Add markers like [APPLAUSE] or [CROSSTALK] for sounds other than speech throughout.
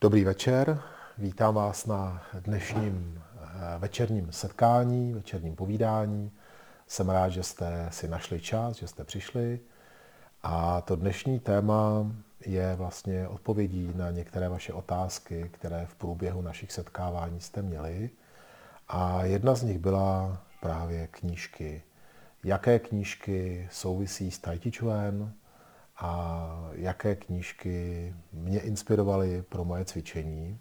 Dobrý večer, vítám vás na dnešním eh, večerním setkání, večerním povídání. Jsem rád, že jste si našli čas, že jste přišli. A to dnešní téma je vlastně odpovědí na některé vaše otázky, které v průběhu našich setkávání jste měli. A jedna z nich byla právě knížky. Jaké knížky souvisí s Tai Chi Chuan, a jaké knížky mě inspirovaly pro moje cvičení.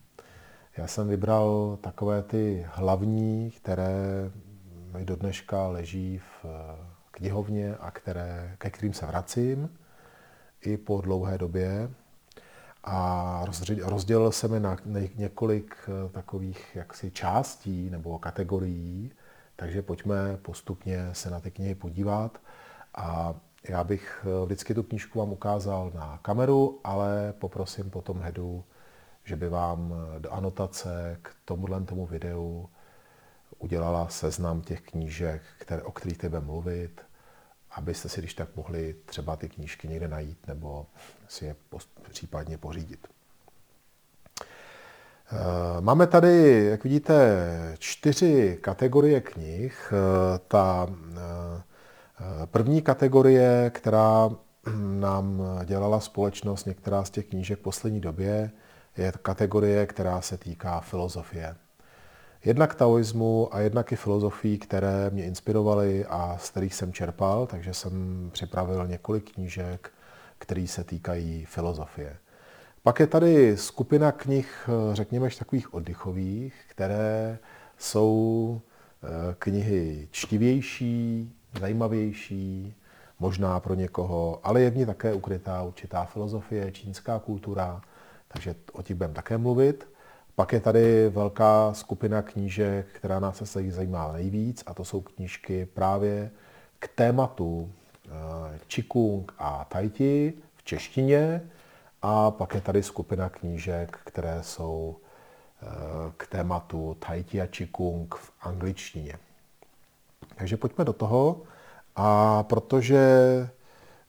Já jsem vybral takové ty hlavní, které mi do dneška leží v knihovně a které, ke kterým se vracím i po dlouhé době. A rozdělil jsem je na několik takových jaksi částí nebo kategorií, takže pojďme postupně se na ty knihy podívat. A já bych eh, vždycky tu knížku vám ukázal na kameru, ale poprosím potom Hedu, že by vám eh, do anotace k tomuhle tomu videu udělala seznam těch knížek, které, o kterých teď mluvit, abyste si když tak mohli třeba ty knížky někde najít nebo si je případně pořídit. Eh, máme tady, jak vidíte, čtyři kategorie knih. Ta První kategorie, která nám dělala společnost, některá z těch knížek v poslední době, je kategorie, která se týká filozofie. Jednak taoismu a jednak i filozofii, které mě inspirovaly a z kterých jsem čerpal, takže jsem připravil několik knížek, které se týkají filozofie. Pak je tady skupina knih, řekněme, takových oddychových, které jsou eh, knihy čtivější, zajímavější, možná pro někoho, ale je v ní také ukrytá určitá filozofie, čínská kultura, takže o těch budeme také mluvit. Pak je tady velká skupina knížek, která nás se zajímá nejvíc, a to jsou knížky právě k tématu eh, Qigong a Tai Chi v češtině. A pak je tady skupina knížek, které jsou eh, k tématu Tai Chi a Qigong v angličtině. Takže pojďme do toho. A protože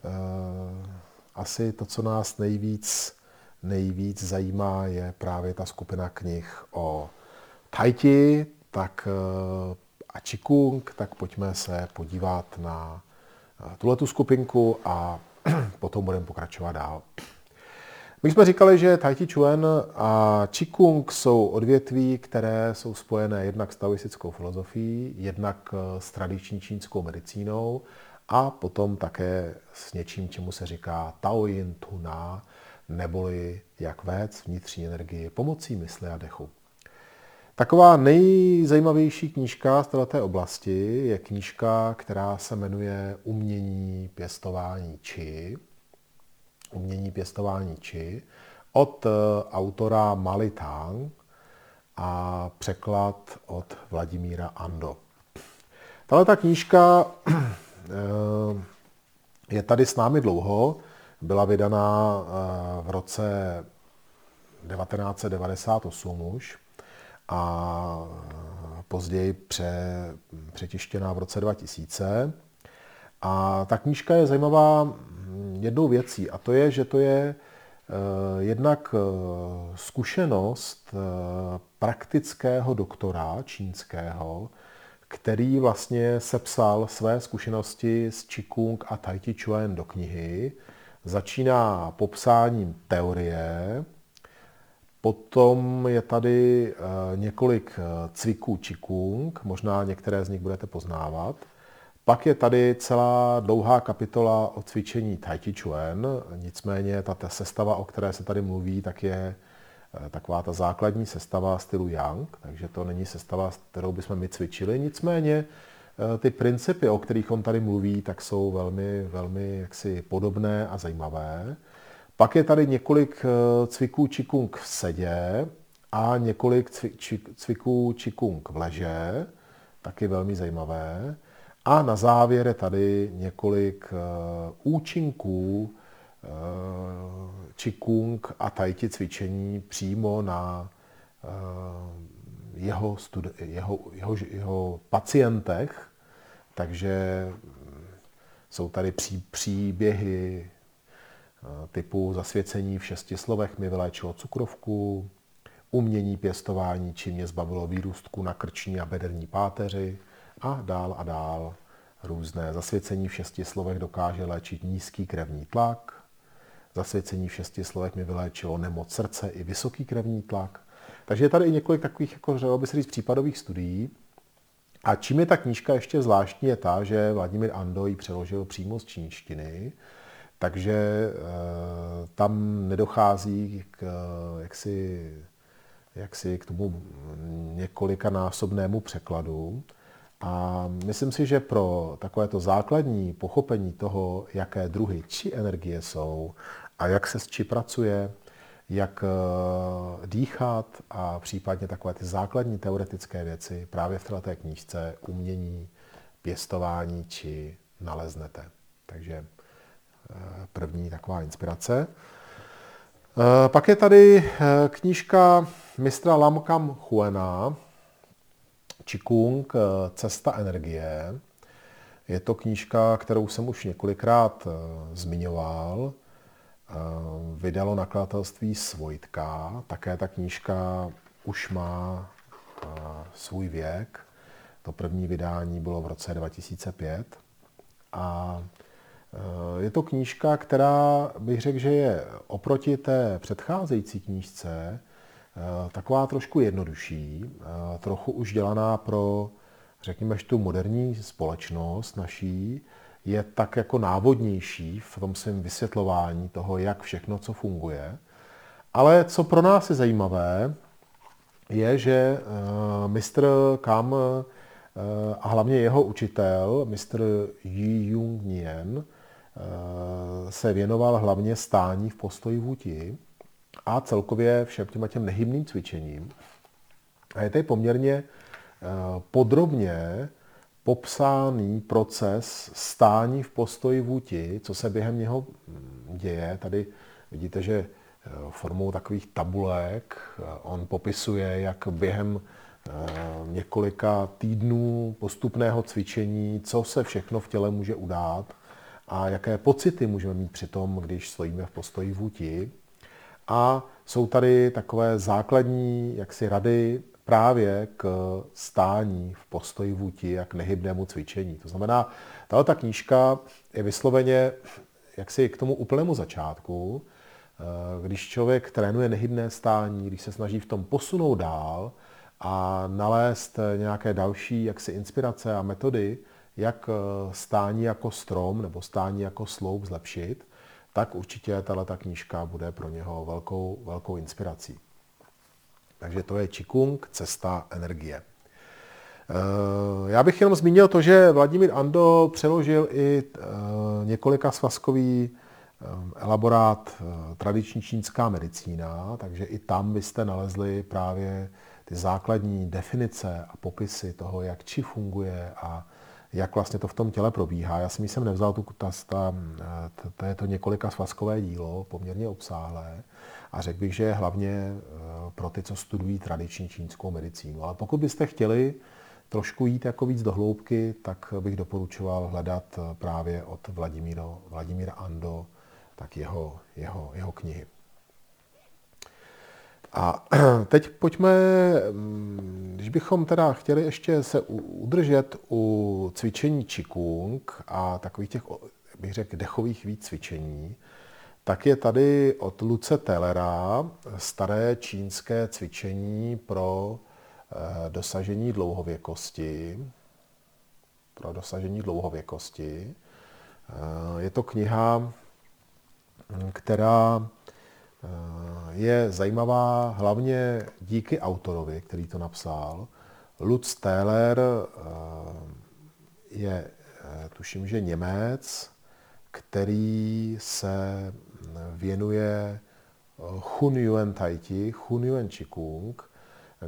uh, asi to, co nás nejvíc, nejvíc zajímá, je právě ta skupina knih o Tai Chi, tak uh, a Qigong, tak pojďme se podívat na uh, tuhle tu skupinku a [CLEARS THROAT] potom budeme pokračovat dál. My jsme říkali, že Tai Chi Chuan a Qigong jsou odvětví, které jsou spojené jednak s taoistickou filozofií, jednak eh, s tradiční čínskou medicínou a potom také s něčím, čemu se říká Taoyin Tuna, neboli jak vést vnitřní energii pomocí mysli a dechu. Taková nejzajímavější knížka z této oblasti je knížka, která se jmenuje Umění pěstování či umění pěstování či od eh, autora Mali Tang a překlad od Vladimíra Ando. Tahle ta knížka eh, je tady s námi dlouho, byla vydaná eh, v roce 1998 už a později pře, přetištěná v roce 2000. A ta knížka je zajímavá jednou věcí a to je, že to je eh, jednak eh, zkušenost eh, praktického doktora čínského, který vlastně sepsal své zkušenosti s Qigong a Tai Chi Chuan do knihy. Začíná popsáním teorie, potom je tady několik cviků Qigong, možná některé z nich budete poznávat. Pak je tady celá dlouhá kapitola o cvičení Tai Chi Chuan, nicméně ta, ta sestava, o které se tady mluví, tak je eh, taková ta základní sestava stylu Yang, takže to není sestava, kterou bychom my cvičili, nicméně eh, ty principy, o kterých on tady mluví, tak jsou velmi, velmi jaksi podobné a zajímavé. Pak je tady několik eh, cviků Qigong v sedě a několik cviků Qigong v leže, taky velmi zajímavé. A na závěr je tady několik uh, účinků uh, Qigong a Tai Chi cvičení přímo na uh, jeho, studi- jeho, jeho, jeho pacientech. Takže jsou tady pří, příběhy typu zasvěcení v šesti slovech mi vyléčilo cukrovku, umění pěstování, či mě zbavilo výrůstku na krční a bederní páteři a dál a dál. Různé zasvěcení v šesti slovech dokáže léčit nízký krevní tlak, zasvěcení v šesti slovech mi vyléčilo nemoc srdce i vysoký krevní tlak. Takže je tady i několik takových, jako řekl by se říct, případových studií. A čím je ta knížka ještě zvláštní, je ta, že Vladimír Ando ji přeložil přímo z čínštiny, takže e, tam nedochází k, jaksi, jaksi k tomu několikanásobnému překladu. A myslím si, že pro takovéto základní pochopení toho, jaké druhy či energie jsou a jak se s či pracuje, jak eh, dýchat a případně takové ty základní teoretické věci právě v této knížce umění, pěstování či naleznete. Takže eh, první taková inspirace. Eh, pak je tady knížka mistra Lamkam Huena, Čikung, Cesta energie. Je to knížka, kterou jsem už několikrát zmiňoval. Vydalo nakladatelství Svojtka. Také ta knížka už má svůj věk. To první vydání bylo v roce 2005. A je to knížka, která bych řekl, že je oproti té předcházející knížce taková trošku jednodušší, trochu už dělaná pro, řekněme, tu moderní společnost naší, je tak jako návodnější v tom svém vysvětlování toho, jak všechno, co funguje. Ale co pro nás je zajímavé, je, že uh, mistr Kam a hlavně jeho učitel, mistr Yi Jung Nien, se věnoval hlavně stání v postoji vůti a celkově všem těm, těm nehybným cvičením. A je tady poměrně uh, podrobně popsáný proces stání v postoji vůti, co se během něho děje. Tady vidíte, že eh, formou takových tabulek eh, on popisuje, jak během eh, několika týdnů postupného cvičení, co se všechno v těle může udát a jaké pocity můžeme mít při tom, když stojíme v postoji vůti. A jsou tady takové základní jaksi rady právě k stání v postoji vůti a k nehybnému cvičení. To znamená, tahle ta knížka je vysloveně jaksi k tomu úplnému začátku, eh, když člověk trénuje nehybné stání, když se snaží v tom posunout dál a nalézt nějaké další jaksi inspirace a metody, jak eh, stání jako strom nebo stání jako sloup zlepšit, tak určitě tato knížka bude pro něho velkou, velkou inspirací. Takže to je Čikung, cesta energie. Eh, já bych jenom zmínil to, že Vladimír Ando přeložil i eh, několika svazkový eh, elaborát tradiční čínská medicína, takže i tam byste nalezli právě ty základní definice a popisy toho, jak či funguje a jak vlastně to v tom těle probíhá. Já si jsem nevzal tu, ta, ta, to je to několika svazkové dílo, poměrně obsáhlé, a řekl bych, že je hlavně eh, pro ty, co studují tradiční čínskou medicínu. Ale pokud byste chtěli trošku jít jako víc do hloubky, tak bych doporučoval hledat eh, právě od Vladimíra, Vladimíra Ando tak jeho, jeho, jeho knihy. A [CLEARS THROAT] teď pojďme, mm, když bychom teda chtěli ještě se udržet u cvičení Qigong a takových těch, bych řekl, dechových víc cvičení, tak je tady od Luce Tellera staré čínské cvičení pro eh, dosažení dlouhověkosti. Pro dosažení dlouhověkosti. Eh, je to kniha, která eh, je zajímavá hlavně díky autorovi, který to napsal. Lutz Teller je, tuším, že Němec, který se věnuje eh, Hun Yuan Taiti, Hun Yuan Qigong.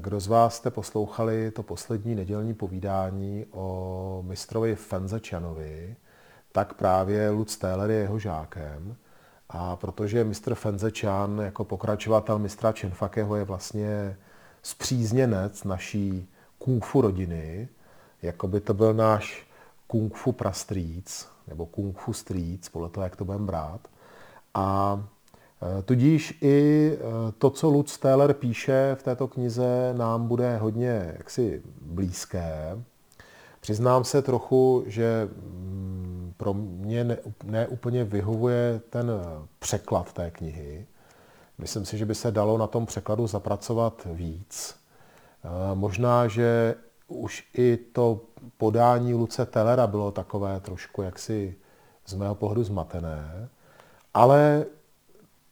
Kdo z vás jste poslouchali to poslední nedělní povídání o mistrovi Fenze Chanovi, tak právě Lutz Taylor je jeho žákem. A protože mistr Fenze Chan jako pokračovatel mistra Chenfakeho je vlastně zpřízněnec naší kung fu rodiny, jako by to byl náš kung fu prastrýc, nebo kung fu strýc, podle toho, jak to budeme brát, a Tudíž i to, co Lutz Taylor píše v této knize, nám bude hodně jaksi blízké. Přiznám se trochu, že mm, pro mě ne, ne úplně vyhovuje ten překlad té knihy. Myslím si, že by se dalo na tom překladu zapracovat víc. Možná, že už i to podání Luce Tellera bylo takové trošku jaksi z mého pohledu zmatené, ale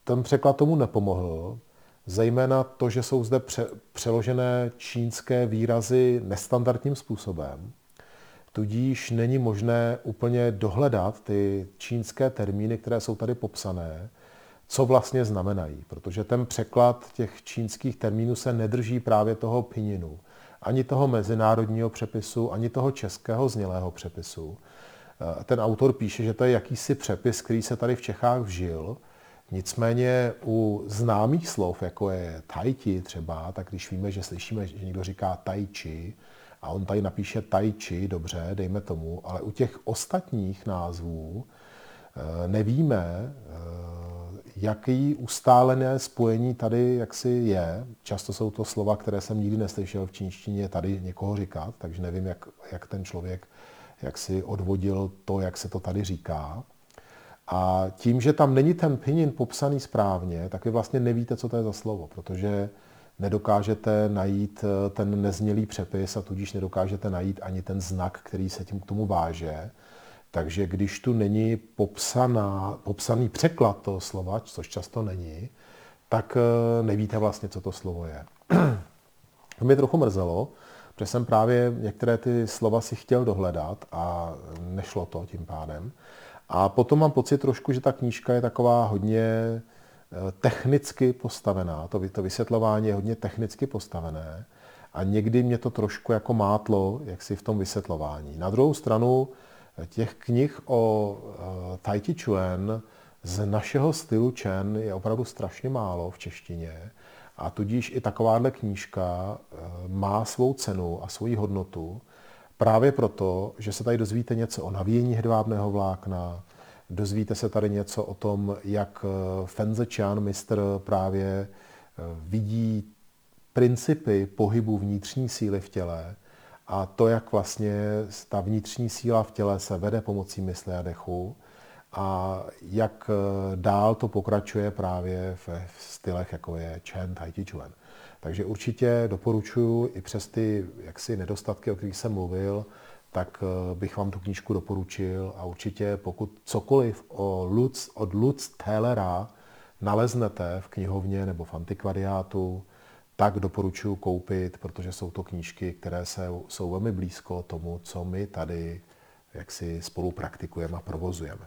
ten překlad tomu nepomohl, zejména to, že jsou zde pře- přeložené čínské výrazy nestandardním způsobem. Tudíž není možné úplně dohledat ty čínské termíny, které jsou tady popsané, co vlastně znamenají, protože ten překlad těch čínských termínů se nedrží právě toho pininu, ani toho mezinárodního přepisu, ani toho českého znělého přepisu. Eh, ten autor píše, že to je jakýsi přepis, který se tady v Čechách vžil, Nicméně u známých slov, jako je tai chi třeba, tak když víme, že slyšíme, že někdo říká tai chi, a on tady napíše tai chi, dobře, dejme tomu, ale u těch ostatních názvů eh, nevíme, eh, jaký ustálené spojení tady jaksi je. Často jsou to slova, které jsem nikdy neslyšel v čínštině tady někoho říkat, takže nevím, jak, jak ten člověk jak si odvodil to, jak se to tady říká. A tím, že tam není ten pinin popsaný správně, tak vy vlastně nevíte, co to je za slovo, protože nedokážete najít eh, ten neznělý přepis a tudíž nedokážete najít ani ten znak, který se tím k tomu váže. Takže když tu není popsaná, popsaný překlad toho slova, což často není, tak eh, nevíte vlastně, co to slovo je. To mě trochu mrzelo, protože jsem právě některé ty slova si chtěl dohledat a nešlo to tím pádem. A potom mám pocit trošku, že ta knížka je taková hodně technicky postavená. To, to vysvětlování je hodně technicky postavené. A někdy mě to trošku jako mátlo, jak si v tom vysvětlování. Na druhou stranu eh, těch knih o uh, Tai Chi Chuan z našeho stylu Chen je opravdu strašně málo v češtině. A tudíž i takováhle knížka má svou cenu a svoji hodnotu. Právě proto, že se tady dozvíte něco o navíjení hedvábného vlákna, dozvíte se tady něco o tom, jak eh, Fenze Chan, mistr, právě eh, vidí principy pohybu vnitřní síly v těle a to, jak vlastně ta vnitřní síla v těle se vede pomocí mysli a dechu a jak eh, dál to pokračuje právě v stylech, jako je Chen, Tai Chi Chuan. Takže určitě doporučuji i přes ty jaksi nedostatky, o kterých jsem mluvil, tak eh, bych vám tu knížku doporučil a určitě pokud cokoliv o Lutz, od Lutz Taylora naleznete v knihovně nebo v antikvariátu, tak doporučuji koupit, protože jsou to knížky, které se, jsou velmi blízko tomu, co my tady jak si spolu praktikujeme a provozujeme.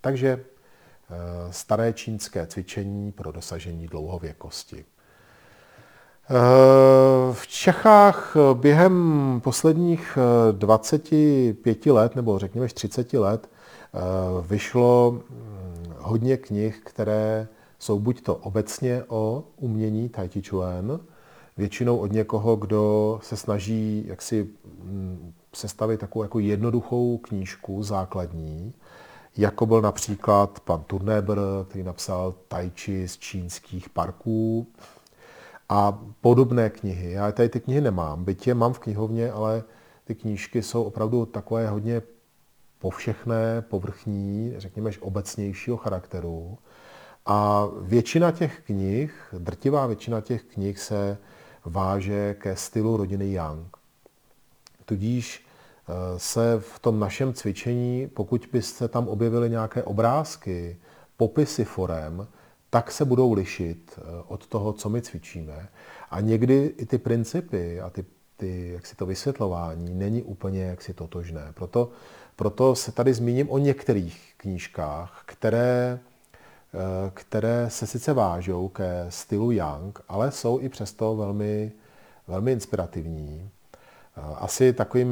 Takže eh, staré čínské cvičení pro dosažení dlouhověkosti. V Čechách během posledních 25 let, nebo řekněme 30 let, vyšlo hm, hodně knih, které jsou buď to obecně o umění Tai Chi Chuan, většinou od někoho, kdo se snaží jaksi hm, sestavit takovou jako jednoduchou knížku, základní, jako byl například pan Turneber, který napsal Tai Chi z čínských parků, a podobné knihy. Já tady ty knihy nemám, byť je mám v knihovně, ale ty knížky jsou opravdu takové hodně povšechné, povrchní, řekněme, obecnějšího charakteru. A většina těch knih, drtivá většina těch knih se váže ke stylu rodiny Young. Tudíž eh, se v tom našem cvičení, pokud byste tam objevili nějaké obrázky, popisy forem, tak se budou lišit eh, od toho, co my cvičíme. A někdy i ty principy a ty, ty jak si to vysvětlování není úplně jaksi totožné. Proto, proto se tady zmíním o některých knížkách, které, eh, které se sice vážou ke stylu Young, ale jsou i přesto velmi, velmi inspirativní. Eh, asi takovým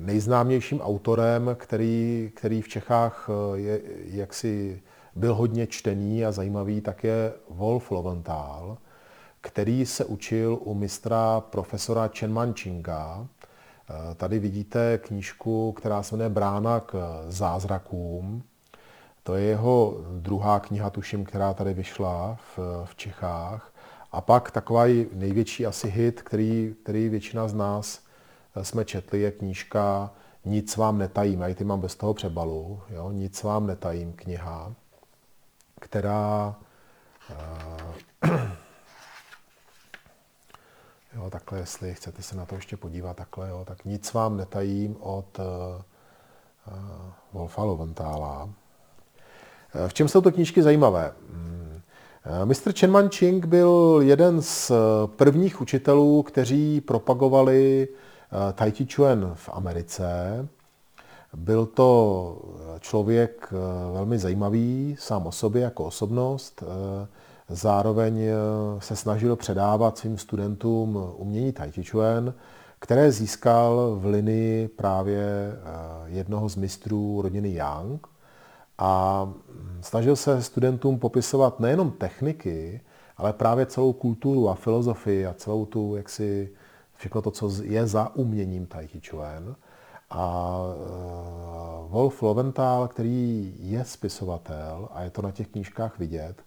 nejznámějším autorem, který, který v Čechách je jaksi byl hodně čtený a zajímavý, tak je Wolf Loventhal, který se učil u mistra profesora Chen Manchinga. Eh, tady vidíte knížku, která se jmenuje Brána k zázrakům. To je jeho druhá kniha, tuším, která tady vyšla v, v Čechách. A pak taková největší asi hit, který, který většina z nás eh, jsme četli, je knížka Nic vám netajím. Já ji ty mám bez toho přebalu. Jo? Nic vám netajím kniha, která uh, [CLEARS THROAT] jo, takhle, jestli chcete se na to ještě podívat takhle, jo, tak nic vám netajím od uh, Wolfa Loventála. V čem jsou to knížky zajímavé? Hmm. Mr. Chen Man-ching byl jeden z prvních učitelů, kteří propagovali eh, Tai Chi Chuan v Americe. Byl to člověk eh, velmi zajímavý sám o sobě jako osobnost. Eh, zároveň se snažil předávat svým studentům umění Tai Chuan, které získal v linii právě jednoho z mistrů rodiny Yang – a snažil se studentům popisovat nejenom techniky, ale právě celou kulturu a filozofii a celou tu, jak si všechno to, co je za uměním Tai Chi Chuan. A uh, Wolf Loventhal, který je spisovatel, a je to na těch knížkách vidět,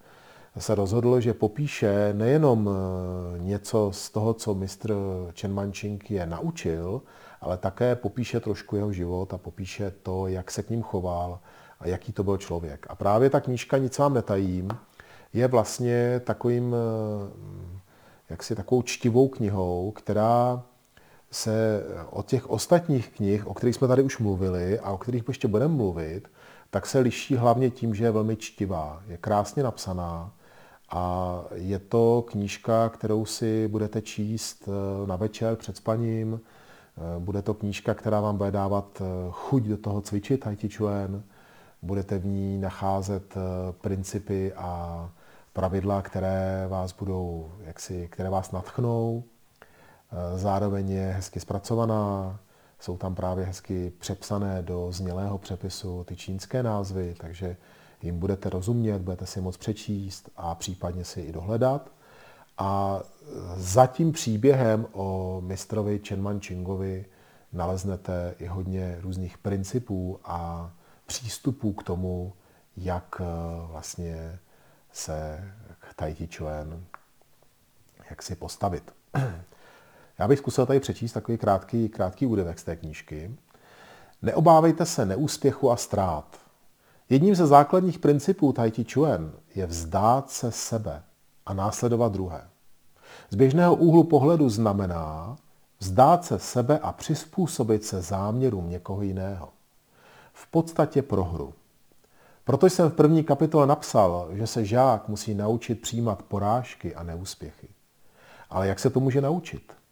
se rozhodl, že popíše nejenom eh, něco z toho, co mistr Chen Manching je naučil, ale také popíše trošku jeho život a popíše to, jak se k ním choval, a jaký to byl člověk. A právě ta knížka Nic vám netajím je vlastně takovým, eh, jaksi takovou čtivou knihou, která se od těch ostatních knih, o kterých jsme tady už mluvili a o kterých ještě budeme mluvit, tak se liší hlavně tím, že je velmi čtivá, je krásně napsaná a je to knížka, kterou si budete číst eh, na večer před spaním. Eh, bude to knížka, která vám bude dávat chuť do toho cvičit Tai Chi Chuan. Budete v ní nacházet eh, principy a pravidla, které vás budou, jaksi, které vás natchnou. Eh, zároveň je hezky zpracovaná, jsou tam právě hezky přepsané do znělého přepisu ty čínské názvy, takže jim budete rozumět, budete si moc přečíst a případně si i dohledat. A eh, za tím příběhem o mistrovi Chen Chingovi naleznete i hodně různých principů a přístupů k tomu, jak eh, vlastně se k Tai Chi Chuan jak si postavit. [CLEARS THROAT] Já bych zkusil tady přečíst takový krátký, krátký údevek z té knížky. Neobávejte se neúspěchu a ztrát. Jedním ze základních principů Tai Chi Chuan je vzdát se sebe a následovat druhé. Z běžného úhlu pohledu znamená vzdát se sebe a přizpůsobit se záměrům někoho jiného v podstatě prohru. Proto jsem v první kapitole napsal, že se žák musí naučit přijímat porážky a neúspěchy. Ale jak se to může naučit?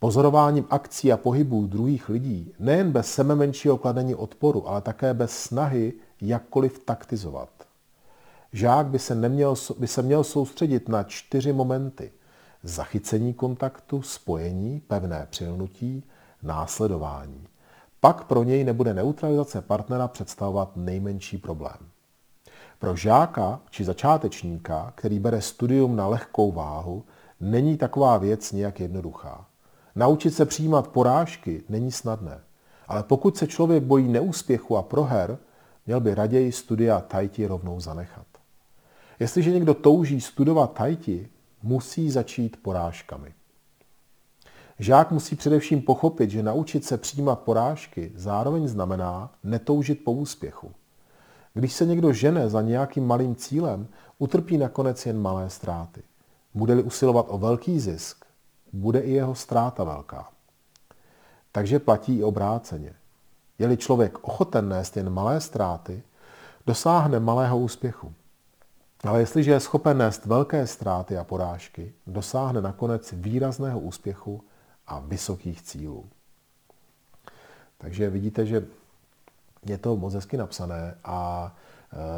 Pozorováním akcí a pohybů druhých lidí, nejen bez sebemenšího kladení odporu, ale také bez snahy jakkoliv taktizovat. Žák by se, neměl, by se měl soustředit na čtyři momenty. Zachycení kontaktu, spojení, pevné přilnutí, následování pak pro něj nebude neutralizace partnera představovat nejmenší problém. Pro žáka či začátečníka, který bere studium na lehkou váhu, není taková věc nějak jednoduchá. Naučit se přijímat porážky není snadné, ale pokud se člověk bojí neúspěchu a proher, měl by raději studia tajti rovnou zanechat. Jestliže někdo touží studovat tajti, musí začít porážkami. Žák musí především pochopit, že naučit se přijímat porážky zároveň znamená netoužit po úspěchu. Když se někdo žene za nějakým malým cílem, utrpí nakonec jen malé ztráty. Bude-li usilovat o velký zisk, bude i jeho ztráta velká. Takže platí i obráceně. Je-li člověk ochoten nést jen malé ztráty, dosáhne malého úspěchu. Ale jestliže je schopen nést velké ztráty a porážky, dosáhne nakonec výrazného úspěchu a vysokých cílů. Takže vidíte, že je to moc hezky napsané a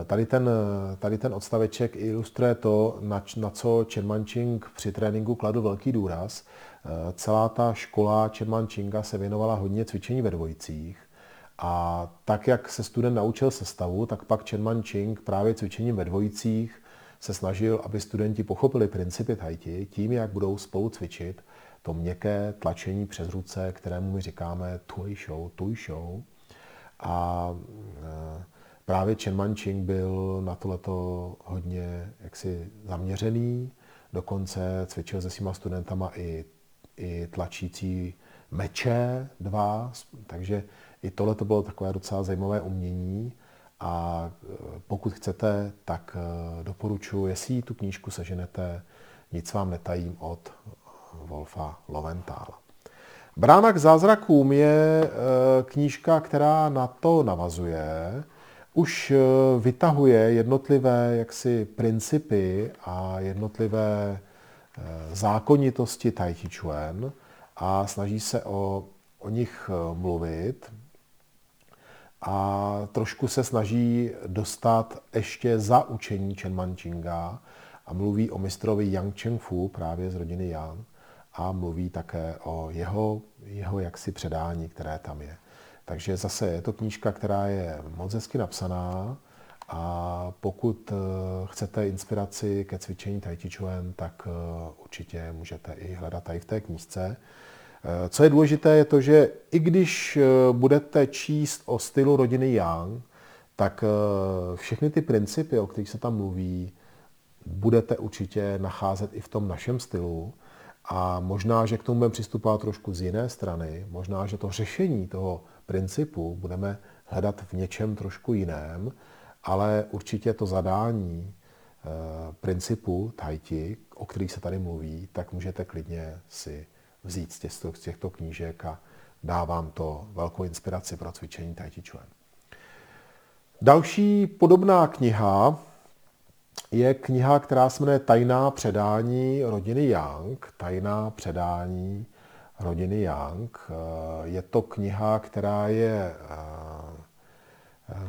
tady ten, tady ten odstaveček ilustruje to, na, na co Chen Manching při tréninku kladl velký důraz. E, celá ta škola Chen Manchinga se věnovala hodně cvičení ve dvojicích a tak, jak se student naučil sestavu, tak pak Chen Manching právě cvičením ve dvojicích se snažil, aby studenti pochopili principy Haiti tím, jak budou spolu cvičit to měkké tlačení přes ruce, kterému my říkáme tuj show, tuj show. A právě Chen Manqing byl na tohleto hodně jaksi zaměřený, dokonce cvičil se svýma studentama i, i tlačící meče dva, takže i tohle to bylo takové docela zajímavé umění a e, pokud chcete, tak e, doporučuji, jestli tu knížku seženete, nic vám netajím od Wolfa Loventála. Brána k zázrakům je knížka, která na to navazuje. Už vytahuje jednotlivé jaksi principy a jednotlivé zákonitosti Tai Chi Chuan a snaží se o, o nich mluvit a trošku se snaží dostat ještě za učení Chen Manchinga a mluví o mistrovi Yang Chengfu právě z rodiny Yang a mluví také o jeho, jeho jaksi předání, které tam je. Takže zase je to knížka, která je moc hezky napsaná a pokud eh, chcete inspiraci ke cvičení Tai tak eh, určitě můžete i hledat tady v té knížce. Eh, co je důležité, je to, že i když budete číst o stylu rodiny Yang, tak všechny ty principy, o kterých se tam mluví, budete určitě nacházet i v tom našem stylu. A možná, že k tomu budeme přistupovat trošku z jiné strany, možná, že to řešení toho principu budeme hledat v něčem trošku jiném, ale určitě to zadání principu Tajti, o kterých se tady mluví, tak můžete klidně si vzít z těchto, z těchto knížek a dávám to velkou inspiraci pro cvičení Tai Chi Chuan. Další podobná kniha je kniha, která se jmenuje Tajná předání rodiny Yang. Tajná předání rodiny Yang. Je to kniha, která je,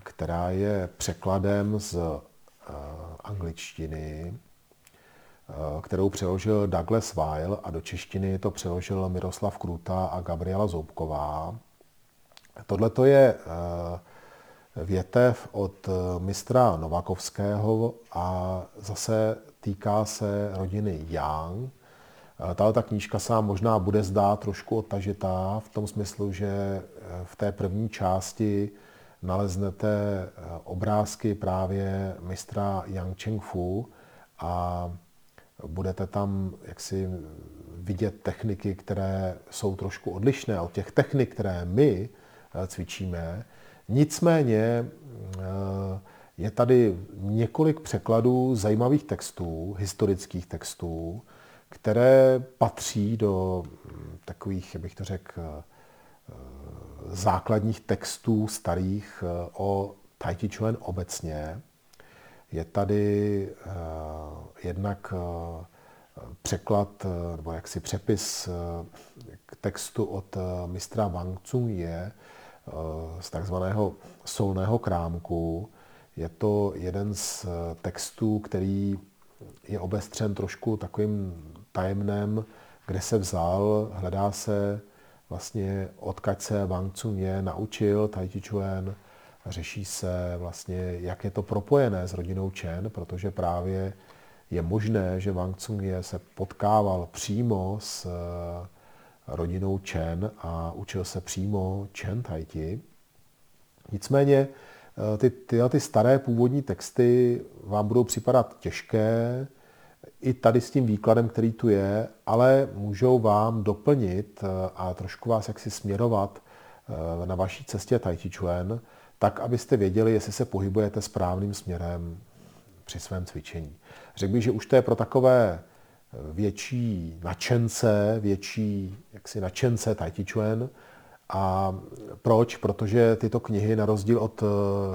která je překladem z angličtiny Eh, kterou přeložil Douglas Weil a do češtiny to přeložil Miroslav Kruta a Gabriela Zoubková. Tohle to je eh, větev od eh, mistra Novakovského a zase týká se rodiny Yang. Tahle ta knížka se vám možná bude zdát trošku odtažitá v tom smyslu, že v té první části naleznete obrázky právě mistra Yang Chengfu a budete tam jaksi vidět techniky, které jsou trošku odlišné od těch technik, které my eh, cvičíme. Nicméně eh, je tady několik překladů zajímavých textů, historických textů, které patří do hm, takových, jak bych to řekl, eh, základních textů starých o Tai Chi Chuan obecně. Je tady uh, jednak překlad nebo jaksi přepis k textu od mistra Wang Tsung je uh, z takzvaného solného krámku. Je to jeden z textů, který je obestřen trošku takovým tajemnem, kde se vzal, hledá se vlastně odkaď se Wang je naučil Tai Chi Chuan, Řeší se vlastně, jak je to propojené s rodinou Chen, protože právě je možné, že Wang Tsung se potkával přímo s eh, rodinou Chen a učil se přímo Chen Taiti. Nicméně eh, ty, ty, ty staré původní texty vám budou připadat těžké, i tady s tím výkladem, který tu je, ale můžou vám doplnit eh, a trošku vás jaksi směrovat na vaší cestě Tai Chi Chuan, tak abyste věděli, jestli se pohybujete správným směrem při svém cvičení. Řekl bych, že už to je pro takové eh, větší načence, větší jaksi načence Tai Chi Chuan. A proč? Protože tyto knihy, na rozdíl od eh,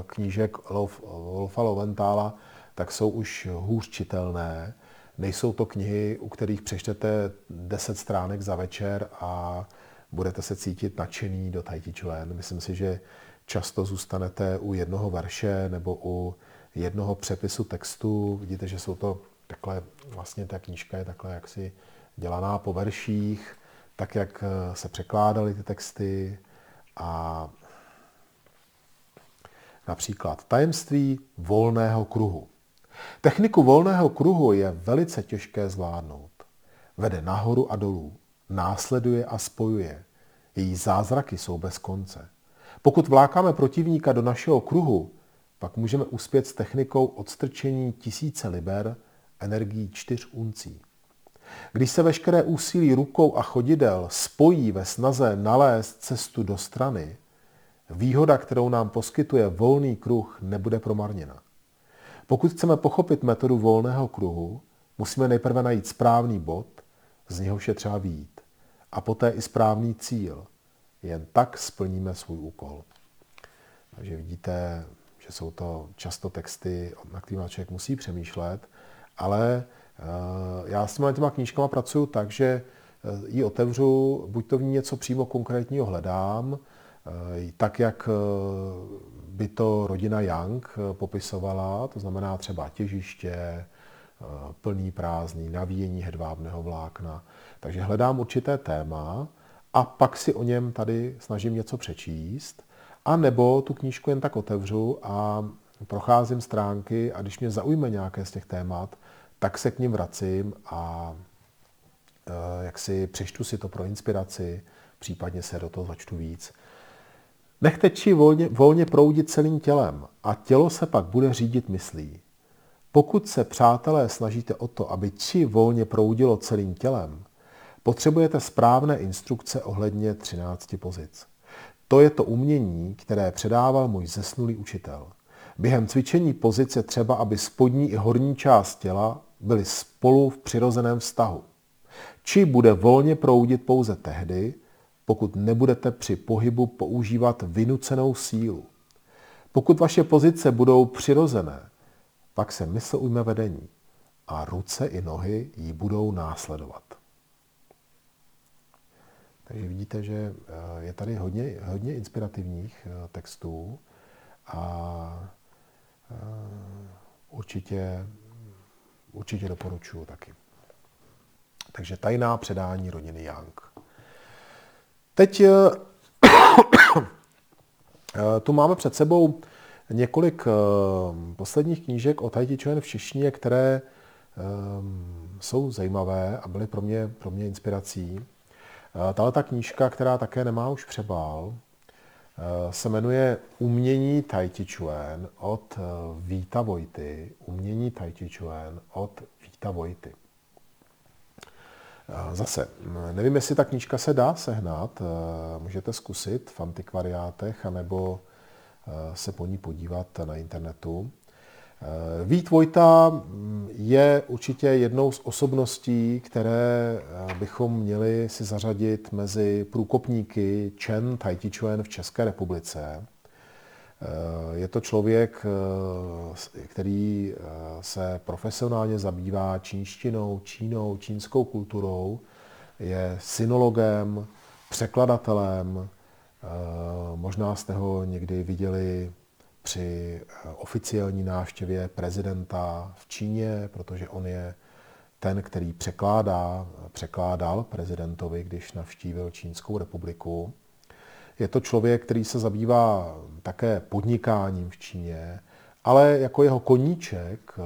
knížek Wolfa Loventála, tak jsou už hůř čitelné. Nejsou to knihy, u kterých přečtete 10 stránek za večer a budete se cítit nadšený do Tai Chi Chuan. Myslím si, že často zůstanete u jednoho verše nebo u jednoho přepisu textu. Vidíte, že jsou to takhle, vlastně ta knížka je takhle jaksi dělaná po verších, tak jak eh, se překládaly ty texty a například tajemství volného kruhu. Techniku volného kruhu je velice těžké zvládnout. Vede nahoru a dolů, následuje a spojuje. Její zázraky jsou bez konce. Pokud vlákáme protivníka do našeho kruhu, pak můžeme uspět s technikou odstrčení tisíce liber energií čtyř uncí. Když se veškeré úsilí rukou a chodidel spojí ve snaze nalézt cestu do strany, výhoda, kterou nám poskytuje volný kruh, nebude promarněna. Pokud chceme pochopit metodu volného kruhu, musíme nejprve najít správný bod, z něhož je třeba výjít, a poté i správný cíl. Jen tak splníme svůj úkol. Takže vidíte, že jsou to často texty, na kterými člověk musí přemýšlet, ale eh, já s těma, těma knížkama pracuji tak, že eh, ji otevřu, buď to v ní něco přímo konkrétního hledám, eh, tak, jak by to rodina Young popisovala, to znamená třeba těžiště, plný prázdný, navíjení hedvábného vlákna. Takže hledám určité téma a pak si o něm tady snažím něco přečíst, a nebo tu knížku jen tak otevřu a procházím stránky a když mě zaujme nějaké z těch témat, tak se k ním vracím a e, jak si přečtu si to pro inspiraci, případně se do toho začtu víc. Nechte či volně, volně proudit celým tělem a tělo se pak bude řídit myslí. Pokud se, přátelé, snažíte o to, aby či volně proudilo celým tělem, potřebujete správné instrukce ohledně 13 pozic. To je to umění, které předával můj zesnulý učitel. Během cvičení pozice třeba, aby spodní i horní část těla byly spolu v přirozeném vztahu. Či bude volně proudit pouze tehdy, pokud nebudete při pohybu používat vynucenou sílu. Pokud vaše pozice budou přirozené, pak se mysl ujme vedení a ruce i nohy ji budou následovat. Takže vidíte, že eh, je tady hodně, hodně inspirativních eh, textů a eh, určitě, určitě doporučuji taky. Takže tajná předání rodiny Young. Teď [COUGHS] tu máme před sebou několik posledních knížek o Tai Chi v češtině, které jsou zajímavé a byly pro mě, pro mě inspirací. Eh, tahle ta knížka, která také nemá už přebál, eh, se jmenuje Umění Tai Chi Chuan od eh, Víta Vojty. Umění Tai Chi Chuan od Víta Vojty. Zase, nevím, jestli ta knížka se dá sehnat, můžete zkusit v antikvariátech, anebo se po ní podívat na internetu. Vít Vojta mm, je určitě jednou z osobností, které eh, bychom měli si zařadit mezi průkopníky Chen Chuan v České republice. Eh, je to člověk, eh, který se profesionálně zabývá čínštinou, Čínou, čínskou kulturou, je synologem, překladatelem, možná jste ho někdy viděli při eh, oficiální návštěvě prezidenta v Číně, protože on je ten, který překládá, překládal prezidentovi, když navštívil Čínskou republiku. Je to člověk, který se zabývá také podnikáním v Číně, ale jako jeho koníček eh,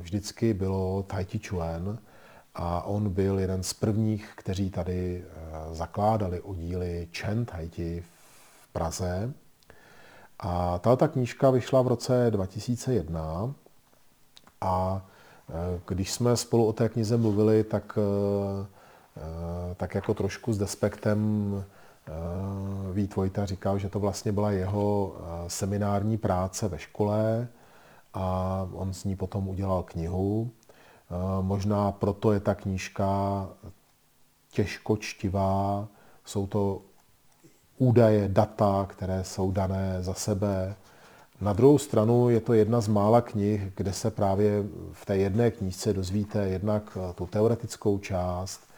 vždycky bylo Tai Chi Chuan a on byl jeden z prvních, kteří tady eh, zakládali oddíly Chen Tai Chi v Praze. A tato knížka vyšla v roce 2001 a e, když jsme spolu o té knize mluvili, tak, tak jako trošku s despektem Vít Vojta říkal, že to vlastně byla jeho seminární práce ve škole a on z ní potom udělal knihu. Možná proto je ta knížka těžko čtivá, jsou to údaje, data, které jsou dané za sebe. Na druhou stranu je to jedna z mála knih, kde se právě v té jedné knížce dozvíte jednak eh, tu teoretickou část, eh,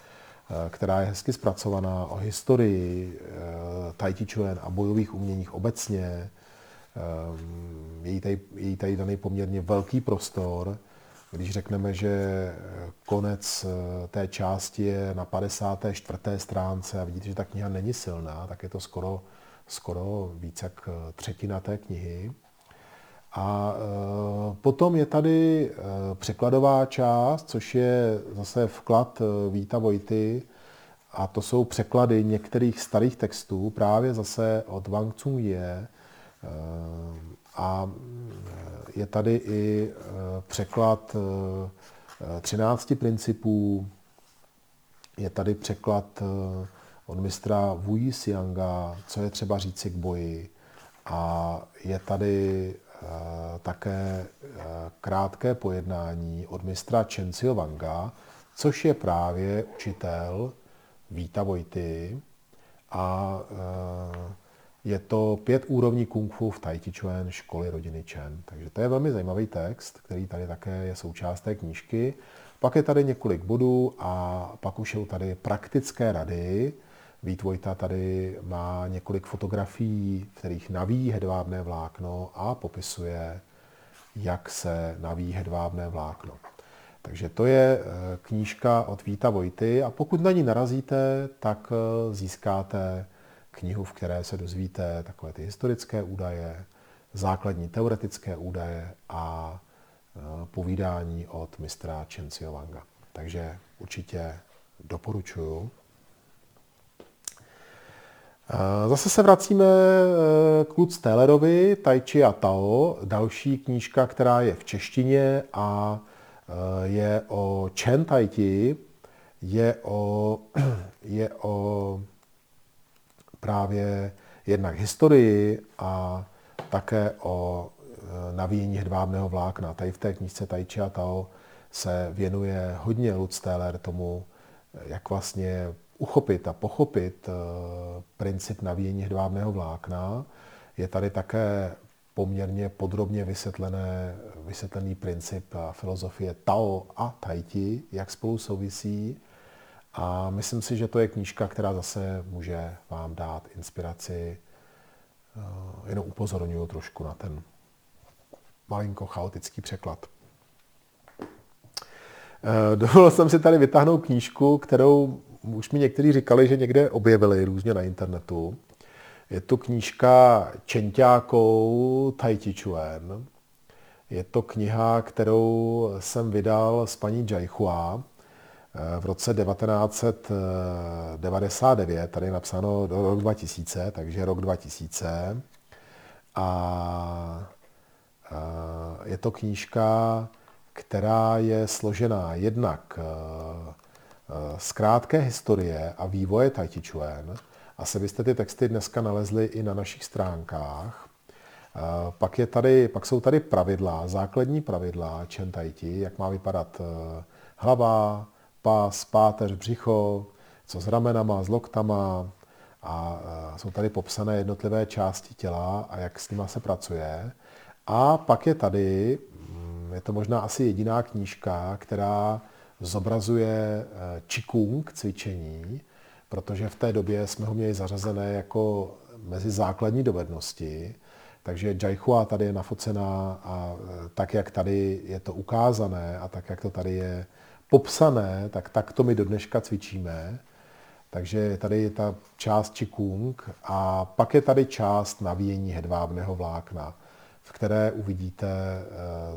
která je hezky zpracovaná o historii eh, Tai Chi Chuan a bojových uměních obecně. Je jí tady, je jí tady daný poměrně velký prostor když řekneme, že eh, konec eh, té části je na 54. stránce a vidíte, že ta kniha není silná, tak je to skoro, skoro více jak eh, třetina té knihy. A potom je tady překladová část, což je zase vklad Víta Vojty, a to jsou překlady některých starých textů, právě zase od Wang Tsung Ye, a je tady i překlad 13 principů, je tady překlad od mistra Wu Sianga, co je třeba říci k boji. A je tady také krátké pojednání od mistra Chen Wanga, což je právě učitel Víta Vojty a eh, je to pět úrovní kung fu v Tai Chi Chuan školy rodiny Chen. Takže to je velmi zajímavý text, který tady také je součást té knížky. Pak je tady několik bodů a pak už jsou tady praktické rady. Vít Vojta tady má několik fotografií, v kterých navíjí hedvábné vlákno a popisuje, jak se navíjí hedvábné vlákno. Takže to je eh, knížka od Víta Vojty a pokud na ní narazíte, tak eh, získáte knihu, v které se dozvíte takové ty historické údaje, základní teoretické údaje a eh, povídání od mistra Wanga. Takže určitě doporučuju. Zase se vracíme k Lutz Tellerovi, Tai Chi a Tao, další knížka, která je v češtině a Eh, je o Chen Tai Chi, je o, [CLEARS THROAT] je o právě jednak historii a také o eh, navíjení hedvábného vlákna. Tady v té knížce Tai Chi a Tao se věnuje hodně Lutz Teller tomu, jak vlastně uchopit a pochopit eh, princip navíjení hedvábného vlákna. Je tady také poměrně podrobně vysvětlené, vysvětlený princip a filozofie Tao a Tai Chi, jak spolu souvisí. A myslím si, že to je knížka, která zase může vám dát inspiraci. Eh, jenom upozorňuji trošku na ten malinko chaotický překlad. Eh, [LAUGHS] dovolil jsem si tady vytáhnout knížku, kterou už mi někteří říkali, že někde objevili různě na internetu. Je to knížka Čenťákou Tai Chuan. Je to kniha, kterou jsem vydal s paní Jaichua eh, v roce 1999, tady je napsáno do rok 2000, takže rok 2000. A eh, je to knížka, která je složená jednak eh, z krátké historie a vývoje Tai Chi Chuan, asi byste ty texty dneska nalezli i na našich stránkách. Pak, je tady, pak jsou tady pravidla, základní pravidla čentajti, jak má vypadat e, hlava, pás, páteř, břicho, co s ramenama, s loktama, a jsou tady popsané jednotlivé části těla a jak s nima se pracuje. A pak je tady, mm, je to možná asi jediná knížka, která zobrazuje čikung e, cvičení, protože v té době jsme ho měli zařazené jako mezi základní dovednosti, takže Jaichua tady je nafocená a e, tak, jak tady je to ukázané a tak, jak to tady je popsané, tak tak to my do dneška cvičíme. Takže tady je ta část Qigong a pak je tady část navíjení hedvábného vlákna, v které uvidíte e,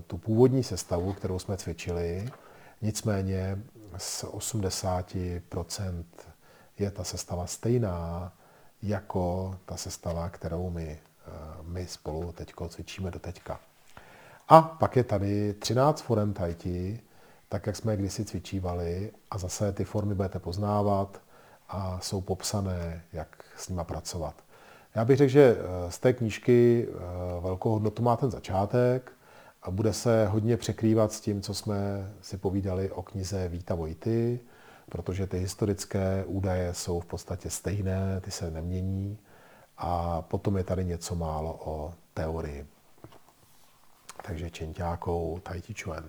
tu původní sestavu, kterou jsme cvičili. Nicméně z 80% je ta sestava stejná jako ta sestava, kterou my, eh, my spolu teď cvičíme do teďka. A pak je tady 13 forem tajti, tak jak jsme je kdysi cvičívali a zase ty formy budete poznávat a jsou popsané, jak s nima pracovat. Já bych řekl, že eh, z té knížky eh, velkou hodnotu má ten začátek a bude se hodně překrývat s tím, co jsme si povídali o knize Víta Vojty, protože ty historické údaje jsou v podstatě stejné, ty se nemění a potom je tady něco málo o teorii. Takže Čenťákou Tai Chi Chuan.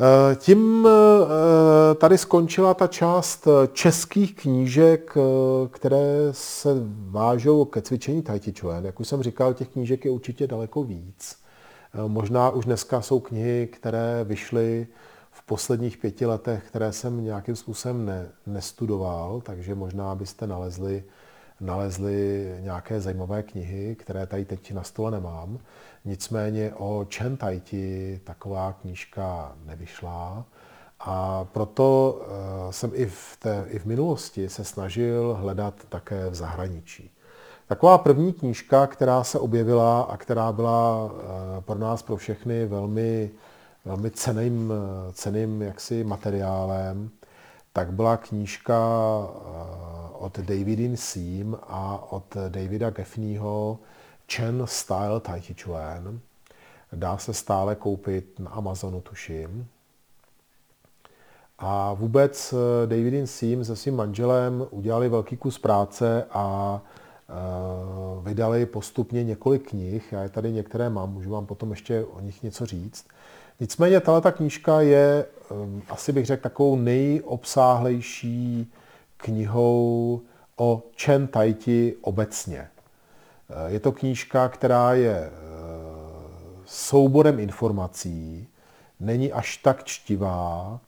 Eh, tím eh, tady skončila ta část českých knížek, eh, které se vážou ke cvičení Tai Chi Chuan. Jak už jsem říkal, těch knížek je určitě daleko víc. Možná už dneska jsou knihy, které vyšly v posledních pěti letech, které jsem nějakým způsobem ne, nestudoval, takže možná byste nalezli, nalezli nějaké zajímavé knihy, které tady teď na stole nemám. Nicméně o Chen Taiti taková knížka nevyšla. A proto uh, jsem i v, té, i v minulosti se snažil hledat také v zahraničí. Taková první knížka, která se objevila a která byla eh, pro nás, pro všechny velmi, velmi ceným, ceným jaksi materiálem, tak byla knížka eh, od Davidin Seam a od Davida Geffneyho Chen Style Tai Chi Chuan. Dá se stále koupit na Amazonu, tuším. A vůbec eh, Davidin Seam se svým manželem udělali velký kus práce a eh, vydali postupně několik knih. Já je tady některé mám, můžu vám potom ještě o nich něco říct. Nicméně tato knížka je, eh, asi bych řekl, takovou nejobsáhlejší knihou o Chen Taiti obecně. Je to knížka, která je souborem informací, není až tak čtivá,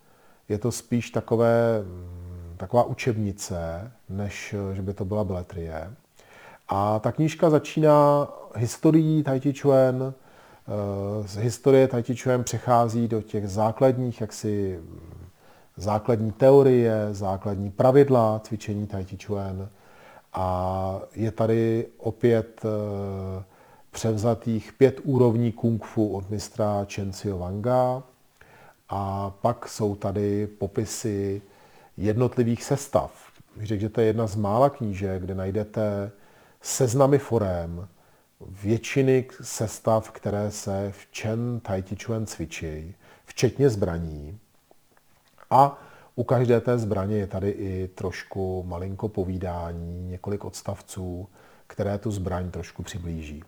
je to spíš takové, mm, taková učebnice, než že by to byla beletrie. A ta knížka začíná historií Tai Chi Chuan, eh, z historie Tai Chi Chuan přechází do těch základních, jaksi základní teorie, základní pravidla cvičení Tai Chi Chuan. A je tady opět eh, převzatých pět úrovní kung fu od mistra Chen Wanga, a pak jsou tady popisy jednotlivých sestav. Řekl, že to je jedna z mála knížek, kde najdete seznamy forem, většiny sestav, které se v Chen Tai Chi Chuan cvičí, včetně zbraní. A u každé té zbraně je tady i trošku malinko povídání, několik odstavců, které tu zbraň trošku přiblíží.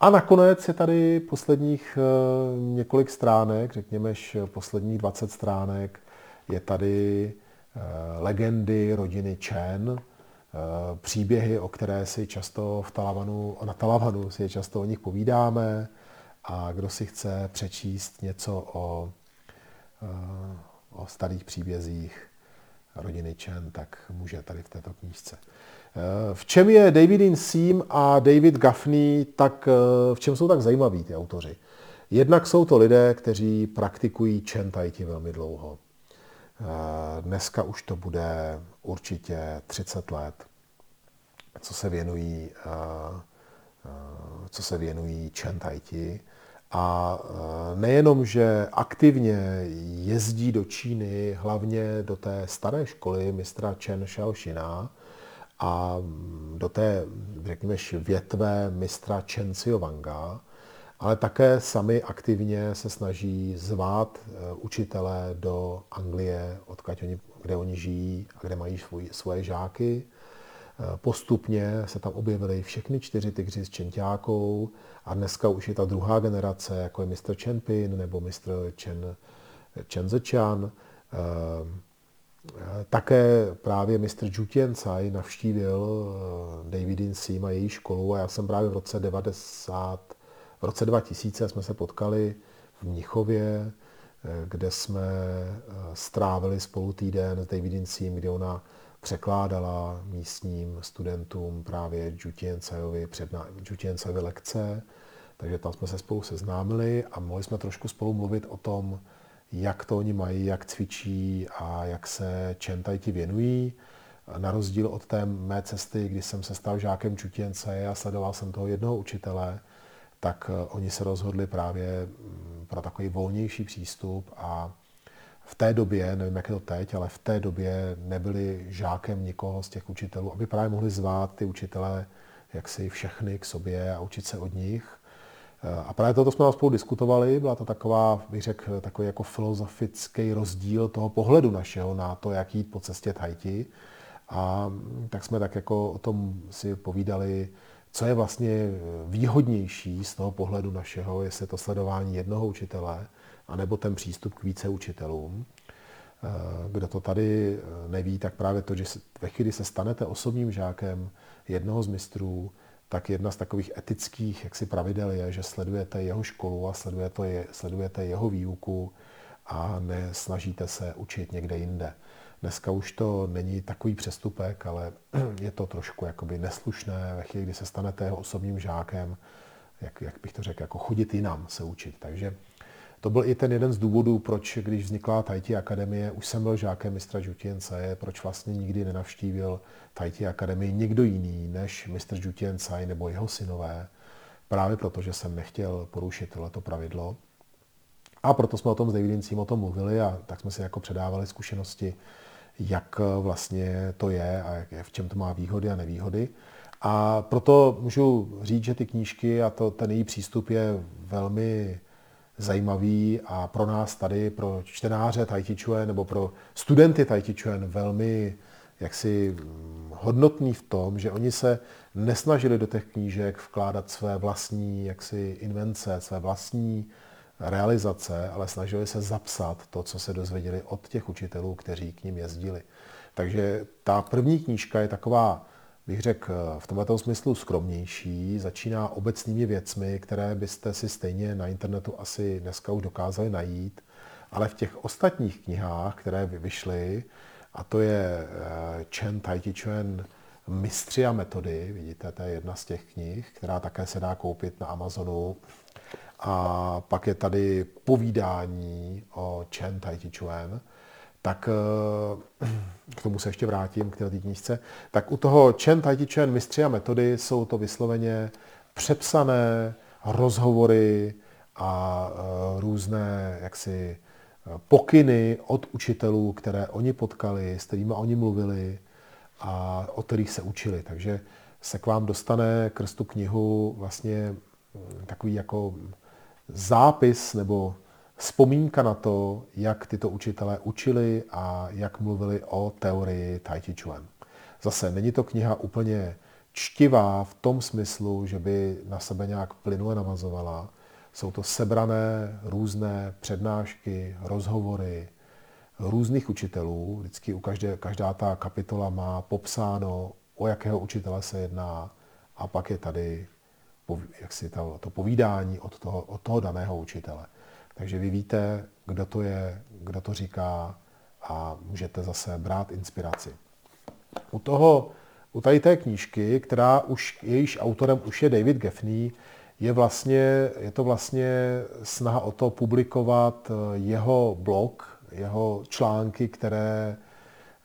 A nakonec je tady posledních eh, několik stránek, řekněme posledních 20 stránek, je tady eh, legendy rodiny Chen, příběhy, o které si často v Talavanu, na Talavanu si často o nich povídáme a kdo si chce přečíst něco o, o starých příbězích rodiny Chen, tak může tady v této knížce. V čem je David Inseam a David Gaffney tak, eh, v čem jsou tak zajímaví ty autoři? Jednak jsou to lidé, kteří praktikují Chen Tai velmi dlouho. Eh, dneska už to bude určitě 30 let, co se věnují, eh, co se věnují Chen Tai. A nejenom, že aktivně jezdí do Číny, hlavně do té staré školy mistra Chen Shaoxina, a do té, řekněme, větve mistra Chen Wanga, ale také sami aktivně se snaží zvát eh, učitele do Anglie, odkud oni, kde oni žijí a kde mají svůj, svoje žáky. Eh, postupně se tam objevily všechny čtyři tygři s Čenťákou a dneska už je ta druhá generace, jako je Mr. Chen Pin nebo Mr. Chen, Chen Zechan. Eh, také právě mistr Jutien Tsai navštívil Davidin Sim a její školu a já jsem právě v roce 90, v roce 2000 jsme se potkali v Mnichově, eh, kde jsme eh, strávili spolu týden s Davidin Sim, kde ona překládala místním studentům právě Jutien Tsaiovi, předná, lekce, takže tam jsme se spolu seznámili a mohli jsme trošku spolu mluvit o tom, jak to oni mají, jak cvičí a jak se čentajti věnují. Na rozdíl od té mé cesty, kdy jsem se stal žákem Čutěnce a sledoval jsem toho jednoho učitele, tak eh, oni se rozhodli právě mm, pro takový volnější přístup a v té době, nevím, jak je to teď, ale v té době nebyli žákem nikoho z těch učitelů, aby právě mohli zvát ty učitele jaksi všechny k sobě a učit se od nich. A právě toto jsme spolu diskutovali, byla to taková, bych řekl, takový jako filozofický rozdíl toho pohledu našeho na to, jak jít po cestě Tahiti. A tak jsme tak jako o tom si povídali, co je vlastně výhodnější z toho pohledu našeho, jestli to sledování jednoho učitele, anebo ten přístup k více učitelům. Kdo to tady neví, tak právě to, že ve chvíli se stanete osobním žákem jednoho z mistrů, tak jedna z takových etických jaksi pravidel je, že sledujete jeho školu a sledujete, sledujete jeho výuku a nesnažíte se učit někde jinde. Dneska už to není takový přestupek, ale [CLEARS THROAT] je to trošku jakoby neslušné ve chvíli, kdy se stanete jeho osobním žákem, jak, jak bych to řekl, jako chodit jinam se učit. Takže to byl i ten jeden z důvodů, proč, když vznikla Tajti akademie, už jsem byl žákem mistra Jutience, proč vlastně nikdy nenavštívil Tajti akademii někdo jiný než mistr Jutience nebo jeho synové, právě proto, že jsem nechtěl porušit tohleto pravidlo. A proto jsme o tom s Davidincím o tom mluvili a tak jsme si jako předávali zkušenosti, jak vlastně to je a jak, v čem to má výhody a nevýhody. A proto můžu říct, že ty knížky a to, ten její přístup je velmi zajímavý a pro nás tady, pro čtenáře Tai nebo pro studenty Tai velmi jaksi mm, hodnotný v tom, že oni se nesnažili do těch knížek vkládat své vlastní jaksi invence, své vlastní realizace, ale snažili se zapsat to, co se dozvěděli od těch učitelů, kteří k ním jezdili. Takže ta první knížka je taková, bych řekl, v tomto smyslu skromnější, začíná obecnými věcmi, které byste si stejně na internetu asi dneska už dokázali najít, ale v těch ostatních knihách, které vyšly, a to je eh, Chen Tai Chi Chuan Mistři a metody, vidíte, to je jedna z těch knih, která také se dá koupit na Amazonu. A pak je tady povídání o Chen Tai Chi Chuan, tak eh, k tomu se ještě vrátím, k té knížce. Tak u toho Chen Tai Chi Chuan Mistři a metody jsou to vysloveně přepsané rozhovory a eh, různé jaksi pokyny od učitelů, které oni potkali, s kterými oni mluvili a o kterých se učili. Takže se k vám dostane krz tu knihu vlastně mm, takový jako zápis nebo vzpomínka na to, jak tyto učitelé učili a jak mluvili o teorii Tai Chi Chuan. Zase není to kniha úplně čtivá v tom smyslu, že by na sebe nějak plynule navazovala, jsou to sebrané různé přednášky, rozhovory různých učitelů. Vždycky u každé, každá ta kapitola má popsáno, o jakého učitele se jedná a pak je tady jak si to, to povídání od toho, od toho daného učitele. Takže vy víte, kdo to je, kdo to říká a můžete zase brát inspiraci. U toho, u tady té knížky, která už, jejíž autorem už je David Geffney, je, vlastně, je to vlastně snaha o to publikovat eh, jeho blog, jeho články, které,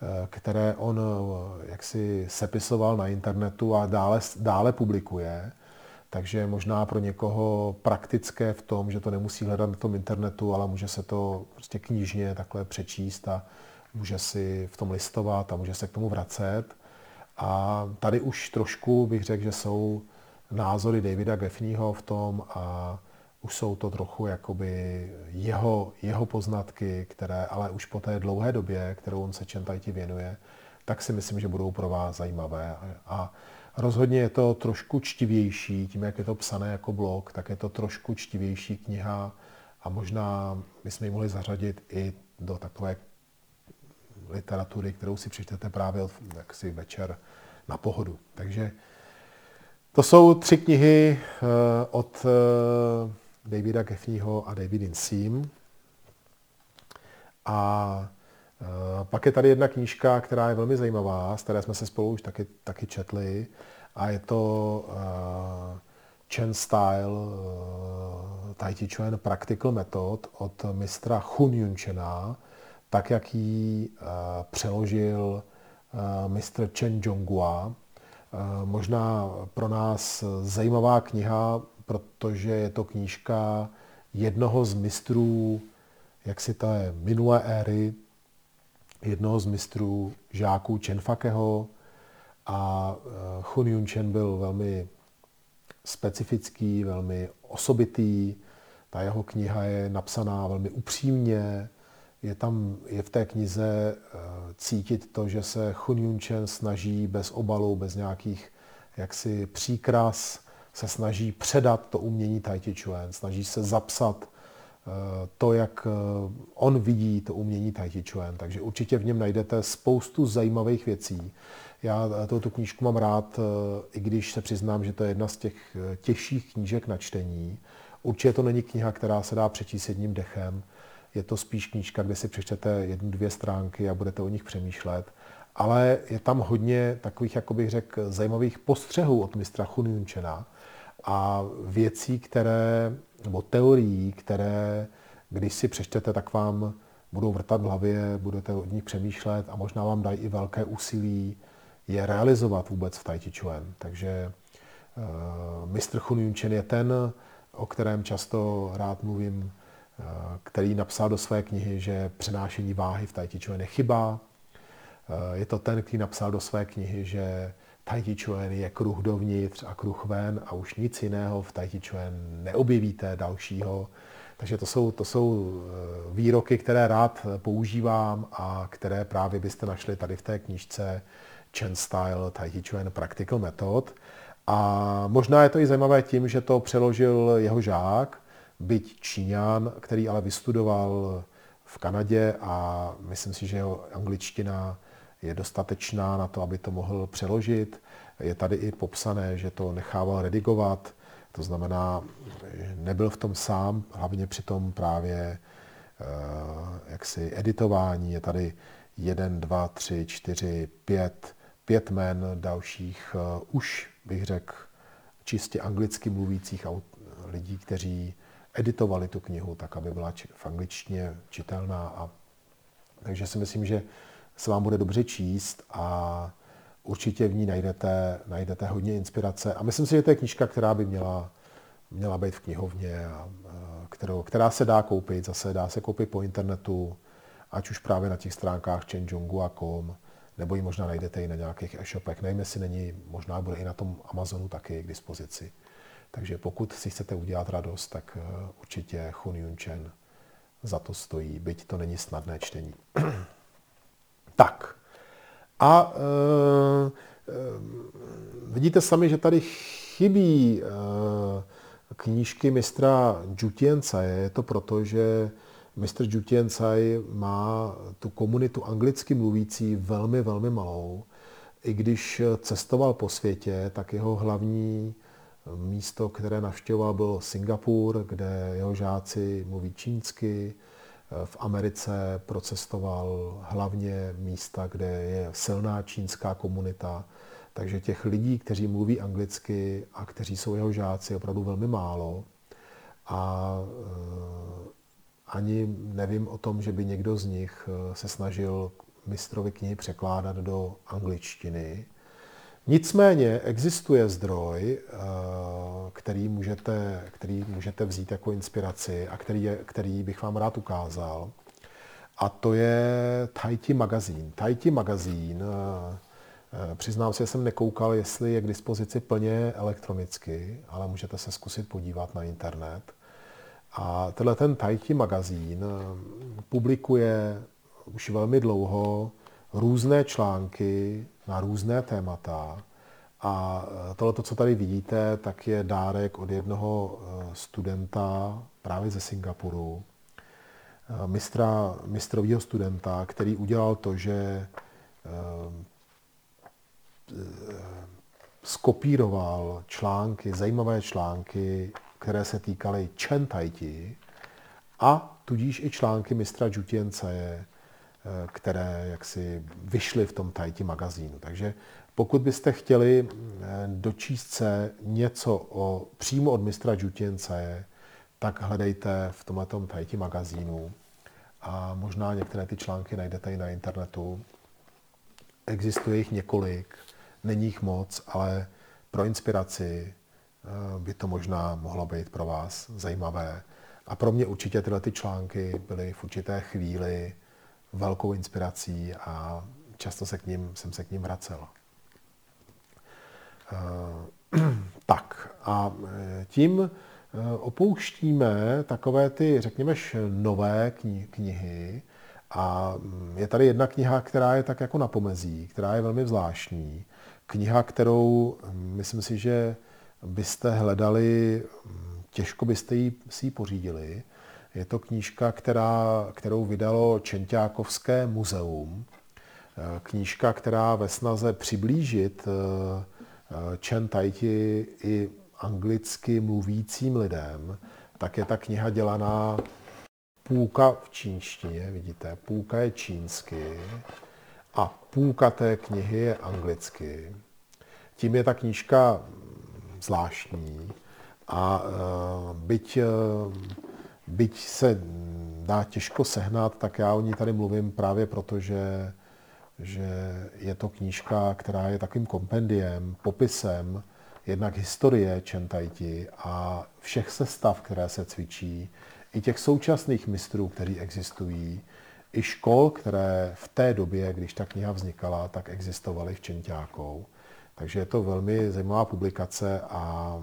eh, které on eh, jaksi sepisoval na internetu a dále, dále publikuje. Takže možná pro někoho praktické v tom, že to nemusí hledat na tom internetu, ale může se to prostě knižně takhle přečíst a může si v tom listovat a může se k tomu vracet. A tady už trošku bych řekl, že jsou názory Davida Geffneyho v tom a už jsou to trochu jakoby jeho, jeho poznatky, které ale už po té dlouhé době, kterou on se Čentajti věnuje, tak si myslím, že budou pro vás zajímavé. A rozhodně je to trošku čtivější, tím, jak je to psané jako blog, tak je to trošku čtivější kniha a možná bychom ji mohli zařadit i do takové literatury, kterou si přečtete právě jaksi večer na pohodu. Takže to jsou tři knihy eh, od eh, Davida Kefního a Davidin Sim. A pak je tady jedna knížka, která je velmi zajímavá, z které jsme se spolu už taky, taky četli. A je to Chen Style Tai Chi Chuan Practical Method od mistra Hun Yun Chena, tak jak ji přeložil mistr Chen Jonghua možná pro nás zajímavá kniha, protože je to knížka jednoho z mistrů, jak si to je, minulé éry, jednoho z mistrů žáků Chenfakeho a eh, Hun Yun Chen byl velmi specifický, velmi osobitý. Ta jeho kniha je napsaná velmi upřímně, je tam, je v té knize eh, cítit to, že se Hun Yun Chen snaží bez obalu, bez nějakých jaksi příkras, se snaží předat to umění Tai Chi Chuan, snaží se zapsat eh, to, jak eh, on vidí to umění Tai Chi Chuan. Takže určitě v něm najdete spoustu zajímavých věcí. Já tuto knížku mám rád, i když se přiznám, že to je jedna z těch těžších knížek na čtení. Určitě to není kniha, která se dá přečíst jedním dechem je to spíš knížka, kde si přečtete jednu, dvě stránky a budete o nich přemýšlet. Ale je tam hodně takových, jako bych řekl, zajímavých postřehů od mistra Chunjunčena a věcí, které, nebo teorií, které když si přečtete, tak vám budou vrtat v hlavě, budete od nich přemýšlet a možná vám dají i velké úsilí je realizovat vůbec v Tai Chi Chuan. Takže uh, mistr Hun Yun Chen je ten, o kterém často rád mluvím, uh, který napsal do své knihy, že přenášení váhy v Tai Chi Chuan je chyba. Uh, je to ten, který napsal do své knihy, že Tai Chi je kruh dovnitř a kruh ven a už nic jiného v Tai Chi neobjevíte dalšího. Takže to jsou, to jsou výroky, které rád používám a které právě byste našli tady v té knižce Chen Style Tai Chi Practical Method. A možná je to i zajímavé tím, že to přeložil jeho žák, byť Číňan, který ale vystudoval v Kanadě a myslím si, že jeho angličtina je dostatečná na to, aby to mohl přeložit. Je tady i popsané, že to nechával redigovat, to znamená, nebyl v tom sám, hlavně při tom právě eh, jaksi editování. Je tady jeden, dva, tři, čtyři, pět pět men dalších uh, už, bych řekl, čistě anglicky mluvících lidí, kteří editovali tu knihu tak, aby byla v angličtině čitelná. A, takže si myslím, že se vám bude dobře číst a určitě v ní najdete, najdete hodně inspirace. A myslím si, že to je knižka, která by měla, měla být v knihovně, a, kterou, která se dá koupit. Zase dá se koupit po internetu, ať už právě na těch stránkách chenjongu.com, nebo ji možná najdete i na nějakých e-shopech. Nevím, jestli není, možná bude i na tom Amazonu taky k dispozici. Takže pokud si chcete udělat radost, tak eh, určitě Hun Yun Chen za to stojí, byť to není snadné čtení. [CLEARS THROAT] tak. A e, e, vidíte sami, že tady chybí e, knížky mistra Jutienca. Je to proto, že Mr. Jutien Tsai má tu komunitu anglicky mluvící velmi, velmi malou. I když cestoval po světě, tak jeho hlavní místo, které navštěvoval, byl Singapur, kde jeho žáci mluví čínsky. V Americe procestoval hlavně místa, kde je silná čínská komunita. Takže těch lidí, kteří mluví anglicky a kteří jsou jeho žáci, je opravdu velmi málo. A ani nevím o tom, že by někdo z nich eh, se snažil mistrovi knihy překládat do angličtiny. Nicméně existuje zdroj, eh, který můžete, který můžete vzít jako inspiraci a který, je, který bych vám rád ukázal. A to je Taiti magazín. Taiti magazín, eh, přiznám se, že jsem nekoukal, jestli je k dispozici plně elektronicky, ale můžete se zkusit podívat na internet. A tenhle ten Tajti magazín eh, publikuje už velmi dlouho různé články na různé témata. A eh, tohle, co tady vidíte, tak je dárek od jednoho eh, studenta právě ze Singapuru, mistra, mistrového studenta, který udělal to, že skopíroval články, zajímavé články které se týkaly Chen Taiti a tudíž i články mistra Jutience, které jaksi vyšly v tom Taiti magazínu. Takže pokud byste chtěli eh, dočíst se něco o, přímo od mistra Jutience, tak hledejte v tomhle Taiti magazínu a možná některé ty články najdete i na internetu. Existuje jich několik, není jich moc, ale pro inspiraci Eh, by to možná mohlo být pro vás zajímavé. A pro mě určitě tyhle ty články byly v určité chvíli velkou inspirací a často se k ním, jsem se k ním vracel. Eh, [CLEARS THROAT] tak a eh, tím opouštíme takové ty, řekněme, nové knihy. A mm, je tady jedna kniha, která je tak jako na pomezí, která je velmi zvláštní. Kniha, kterou mm, myslím si, že byste hledali, těžko byste ji, si ji pořídili. Je to knížka, která, kterou vydalo Čenťákovské muzeum. Knížka, která ve snaze přiblížit eh, Chen Taiti i anglicky mluvícím lidem, tak je ta kniha dělaná půlka v čínštině, vidíte, půlka je čínsky a půlka té knihy je anglicky. Tím je ta knížka zvláštní. A byť byť se dá těžko sehnat, tak já o ní tady mluvím právě proto, že, že je to knížka, která je takovým kompendiem, popisem jednak historie Čentajti a všech sestav, které se cvičí, i těch současných mistrů, kteří existují, i škol, které v té době, když ta kniha vznikala, tak existovaly v Čentákou. Takže je to velmi zajímavá publikace a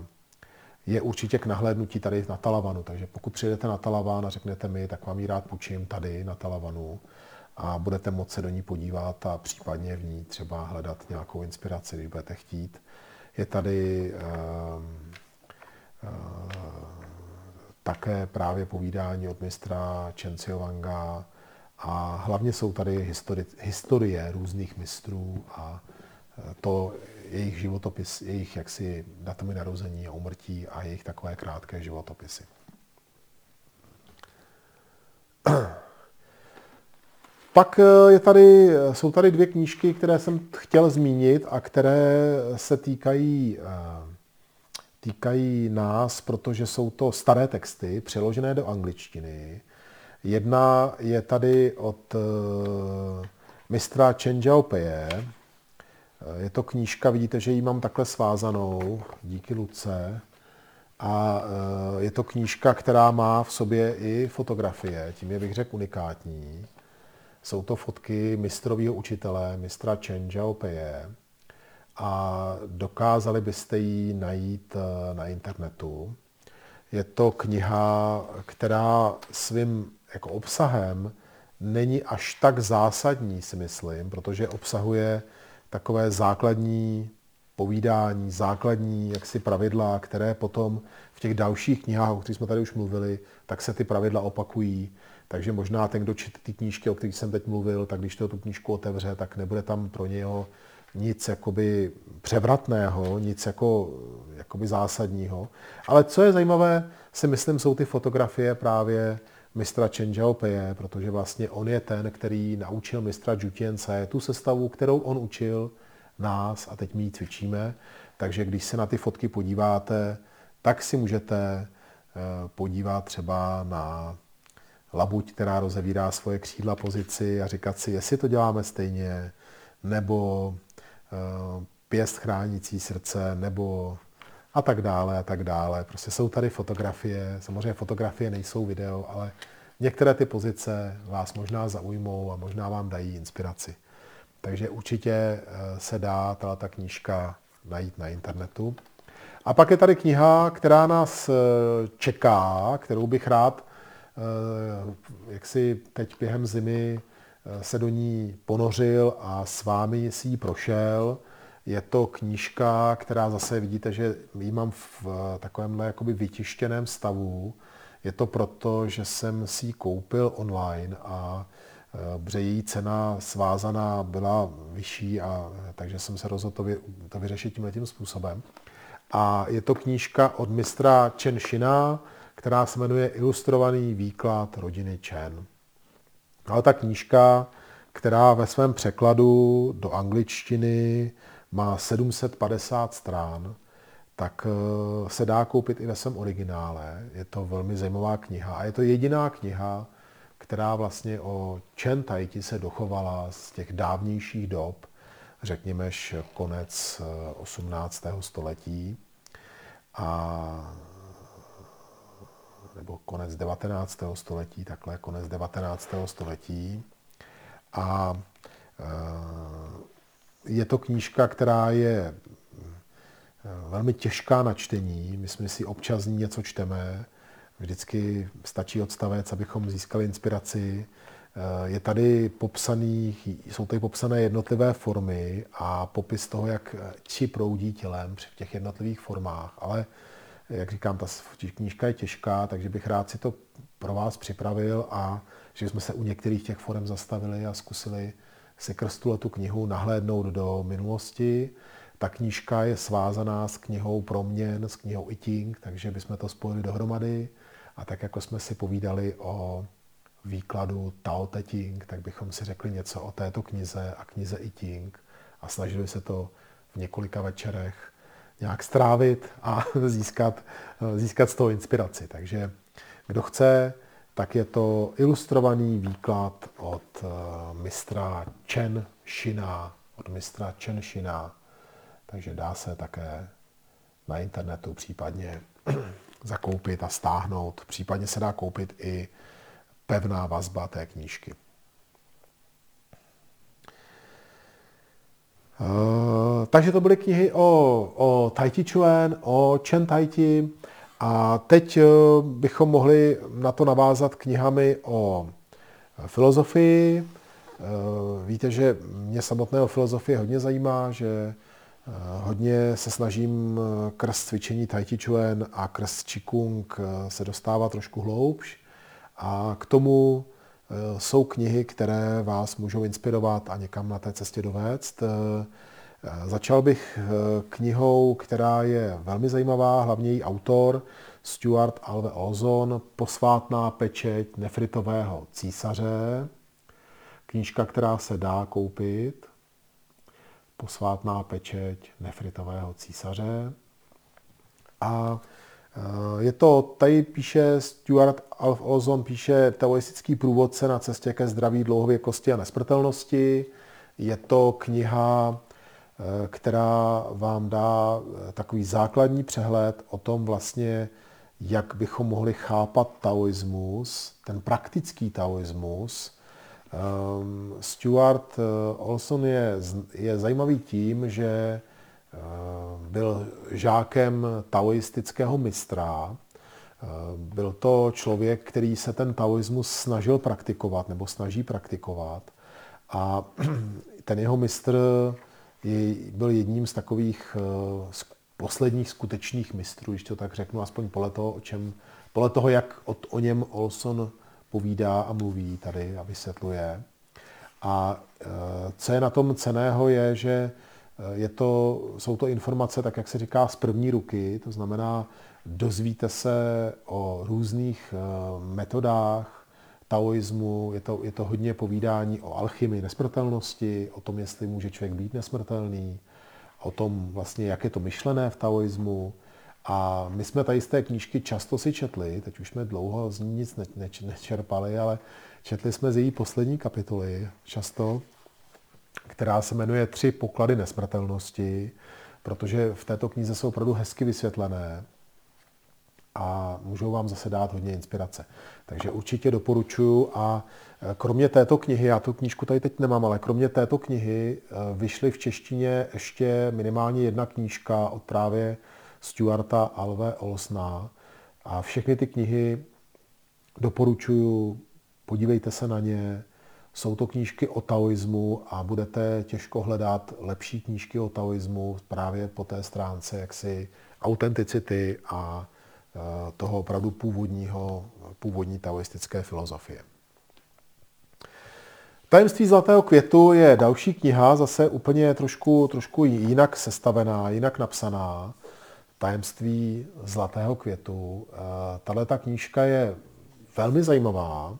je určitě k nahlédnutí tady na Talavanu. Takže pokud přijdete na Talavan a řeknete mi, tak vám ji rád půjčím tady na Talavanu a budete moci se do ní podívat a případně v ní třeba hledat nějakou inspiraci, když budete chtít. Je tady uh, uh, také právě povídání od mistra Chen Wanga a hlavně jsou tady historie, historie různých mistrů a eh, to jejich životopis, jejich jaksi datumy narození a umrtí a jejich takové krátké životopisy. [CLEARS THROAT] Pak eh, je tady, jsou tady dvě knížky, které jsem chtěl zmínit a které se týkají, eh, týkají nás, protože jsou to staré texty, přeložené do angličtiny. Jedna je tady od eh, mistra Chen Jiaopei, je to knížka, vidíte, že ji mám takhle svázanou, díky Luce. A je to knížka, která má v sobě i fotografie, tím je bych řekl unikátní. Jsou to fotky mistrového učitele, mistra Chen Jiaopeje a dokázali byste ji najít eh, na internetu. Je to kniha, která svým jako obsahem není až tak zásadní, si myslím, protože obsahuje takové základní povídání, základní jaksi pravidla, které potom v těch dalších knihách, o kterých jsme tady už mluvili, tak se ty pravidla opakují. Takže možná ten, kdo čte ty knížky, o kterých jsem teď mluvil, tak když to tu knížku otevře, tak nebude tam pro něho nic jakoby převratného, nic jako, jakoby zásadního. Ale co je zajímavé, si myslím, jsou ty fotografie právě mistra Chen Jiaopeje, protože vlastně on je ten, který naučil mistra Jutience tu sestavu, kterou on učil nás a teď my ji cvičíme. Takže když se na ty fotky podíváte, tak si můžete eh, podívat třeba na labuť, která rozevírá svoje křídla pozici a říkat si, jestli to děláme stejně, nebo eh, pěst chránící srdce, nebo a tak dále a tak dále. Prostě jsou tady fotografie, samozřejmě fotografie nejsou video, ale některé ty pozice vás možná zaujmou a možná vám dají inspiraci. Takže určitě eh, se dá ta knížka najít na internetu. A pak je tady kniha, která nás eh, čeká, kterou bych rád Eh, jak si teď během zimy se do ní ponořil a s vámi si ji prošel. Je to knížka, která zase vidíte, že ji mám v eh, takovémhle jakoby vytištěném stavu. Je to proto, že jsem si ji koupil online a protože její cena svázaná byla vyšší, a, takže jsem se rozhodl to, vy, to vyřešit tímhle tím způsobem. A je to knížka od mistra Chen Shina, která se jmenuje Ilustrovaný výklad rodiny Chen. Ale ta knížka, která ve svém překladu do angličtiny má 750 stran, tak eh, se dá koupit i ve svém originále. Je to velmi zajímavá kniha a je to jediná kniha, která vlastně o Chen Taiti se dochovala z těch dávnějších dob, řekněme konec 18. Eh, století. A nebo konec 19. století, takhle konec 19. století. A eh, je to knížka, která je eh, velmi těžká na čtení. My jsme si občas něco čteme. Vždycky stačí odstavec, abychom získali inspiraci. Eh, je tady popsaný, jsou tady popsané jednotlivé formy a popis toho, jak či proudí tělem při těch jednotlivých formách. Ale jak říkám, ta knížka je těžká, takže bych rád si to pro vás připravil a že jsme se u některých těch forem zastavili a zkusili si krstu tu knihu nahlédnout do minulosti. Ta knížka je svázaná s knihou Proměn, s knihou Iting, takže bychom to spojili dohromady. A tak jako jsme si povídali o výkladu Tao Te Ching, tak bychom si řekli něco o této knize a knize Iting a snažili se to v několika večerech nějak strávit a [LAUGHS] získat, získat z toho inspiraci. Takže Kdo chce, tak je to ilustrovaný výklad od eh, mistra Chen Shina, od mistra Chen Shina, takže dá se také na internetu případně [CLEARS THROAT] zakoupit a stáhnout. Případně se dá koupit i pevná vazba té knížky. Uh, takže to byly knihy o, o Tai Chi Chuan, o Chen Tai Chi a teď uh, bychom mohli na to navázat knihami o filozofii. Uh, víte, že mě samotného filozofie hodně zajímá, že hodně se snažím krz cvičení Tai Chi Chuan a krz Qigong se dostávat trošku hloubš a k tomu Eh, jsou knihy, které vás můžou inspirovat a někam na té cestě dovést. Začal bych eh, knihou, která je velmi zajímavá, hlavně její autor, Stuart Alve Ozon, Posvátná pečeť nefritového císaře. Knížka, která se dá koupit. Posvátná pečeť nefritového císaře. A Eh, je to, tady píše Stuart Alf Ozon, píše teoristický průvodce na cestě ke zdraví, dlouhověkosti a nesmrtelnosti. Je to kniha, která vám dá eh, takový základní přehled o tom vlastně, jak bychom mohli chápat taoismus, ten praktický taoismus. Ehm, Stuart Olson je, je zajímavý tím, že Eh, byl žákem taoistického mistra. Eh, byl to člověk, který se ten taoismus snažil praktikovat nebo snaží praktikovat. A [CLEARS THROAT] ten jeho mistr byl jedním z takových eh, posledních skutečných mistrů, když to tak řeknu, aspoň podle toho, o čem, podle toho, jak o, o něm Olson povídá a mluví tady a vysvětluje. A co je na tom ceného, je, že je to, jsou to informace, tak jak se říká, z první ruky, to znamená, dozvíte se o různých eh, metodách taoismu, je to, je to hodně povídání o alchymii nesmrtelnosti, o tom, jestli může člověk být nesmrtelný, o tom vlastně, jak je to myšlené v taoismu. A my jsme tady z té knížky často si četli, teď už jsme dlouho z ní nic ne, ne, nečerpali, ale četli jsme z její poslední kapitoly často která se jmenuje Tři poklady nesmrtelnosti, protože v této knize jsou opravdu hezky vysvětlené a můžou vám zase dát hodně inspirace. Takže určitě doporučuji a e, kromě této knihy, já tu knížku tady teď nemám, ale kromě této knihy e, vyšly v češtině ještě minimálně jedna knížka od právě Stuarta Alve Olsna a všechny ty knihy doporučuji, podívejte se na ně, jsou to knížky o taoismu a budete těžko hledat lepší knížky o taoismu právě po té stránce jaksi autenticity a toho opravdu původního, původní taoistické filozofie. Tajemství zlatého květu je další kniha, zase úplně trošku, trošku jinak sestavená, jinak napsaná. Tajemství zlatého květu. E, tahle ta knížka je velmi zajímavá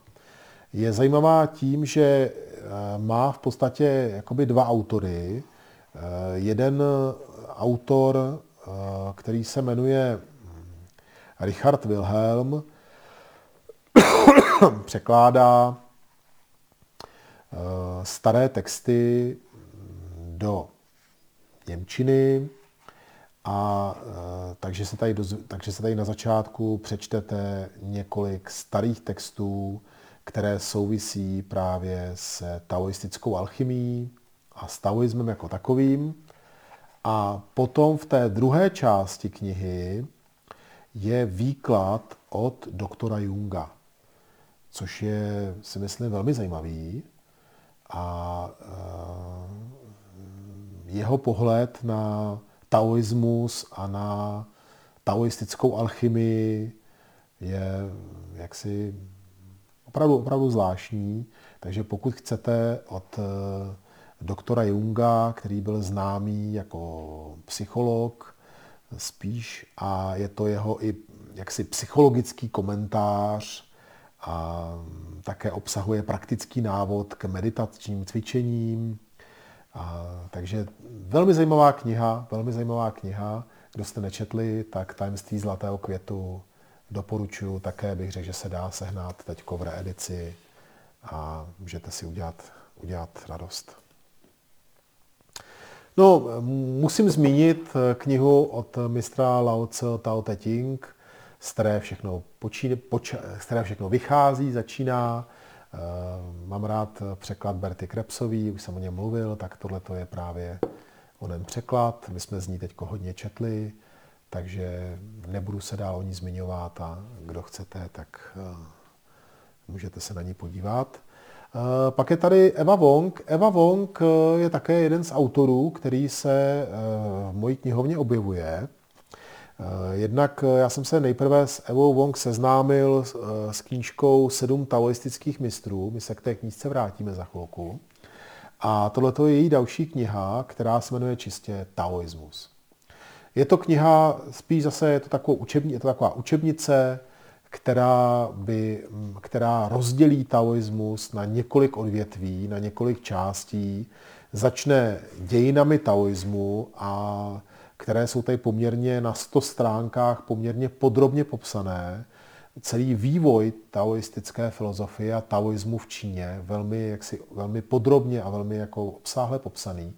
je zajímavá tím, že eh, má v podstatě jakoby dva autory. Eh, jeden autor, eh, který se jmenuje Richard Wilhelm, [COUGHS] překládá staré texty do Němčiny, a takže se, tady, takže se tady na začátku přečtete několik starých textů, které souvisí právě s taoistickou alchymí a s taoismem jako takovým. A potom v té druhé části knihy je výklad od doktora Junga, což je, si myslím, velmi zajímavý. A eh, jeho pohled na taoismus a na taoistickou alchymii je jaksi opravdu, opravdu zvláštní. Takže pokud chcete od eh, doktora Junga, který byl známý jako psycholog spíš a je to jeho i jaksi psychologický komentář a také obsahuje praktický návod k meditačním cvičením. A, takže velmi zajímavá kniha, velmi zajímavá kniha. Kdo jste nečetli, tak Tajemství zlatého květu doporučuji také, bych řekl, že se dá sehnat teď v reedici a můžete si udělat, udělat radost. No, musím zmínit knihu od mistra Lao Tse Tao Te Ching, z které všechno, počíne, poč, z které všechno vychází, začíná. Eh, mám rád překlad Berty Krepsový, už jsem o něm mluvil, tak tohle to je právě onen překlad. My jsme z ní teď hodně četli, takže nebudu se dál o ní zmiňovat a kdo chcete, tak eh, můžete se na ní podívat. Eh, pak je tady Eva Wong. Eva Wong je také jeden z autorů, který se v mojí knihovně objevuje. Eh, jednak eh, já jsem se nejprve s Evou Wong seznámil eh, s knížkou Sedm taoistických mistrů. My se k té knížce vrátíme za chvilku. A tohle je její další kniha, která se jmenuje čistě Taoismus. Je to kniha, spíš zase je to, takovou učebni, je to taková učebnice, která, by, která rozdělí taoismus na několik odvětví, na několik částí. Začne dějinami taoismu a které jsou tady poměrně na 100 stránkách poměrně podrobně popsané. Celý vývoj taoistické filozofie a taoismu v Číně velmi, jaksi, velmi podrobně a velmi jako obsáhle popsaný.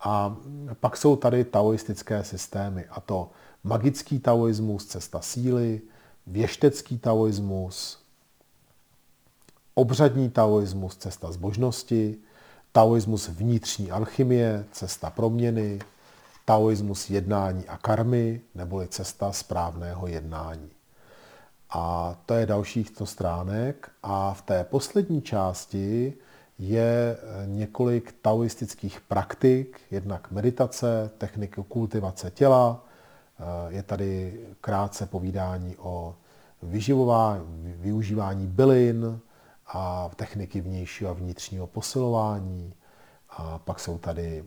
A pak jsou tady taoistické systémy, a to magický taoismus, cesta síly, věštecký taoismus, obřadní taoismus, cesta zbožnosti, taoismus vnitřní alchymie, cesta proměny, taoismus jednání a karmy, neboli cesta správného jednání. A to je dalších 100 stránek. A v té poslední části je několik taoistických praktik, jednak meditace, techniky kultivace těla, je tady krátce povídání o vyživování, využívání bylin a techniky vnějšího a vnitřního posilování. A pak jsou tady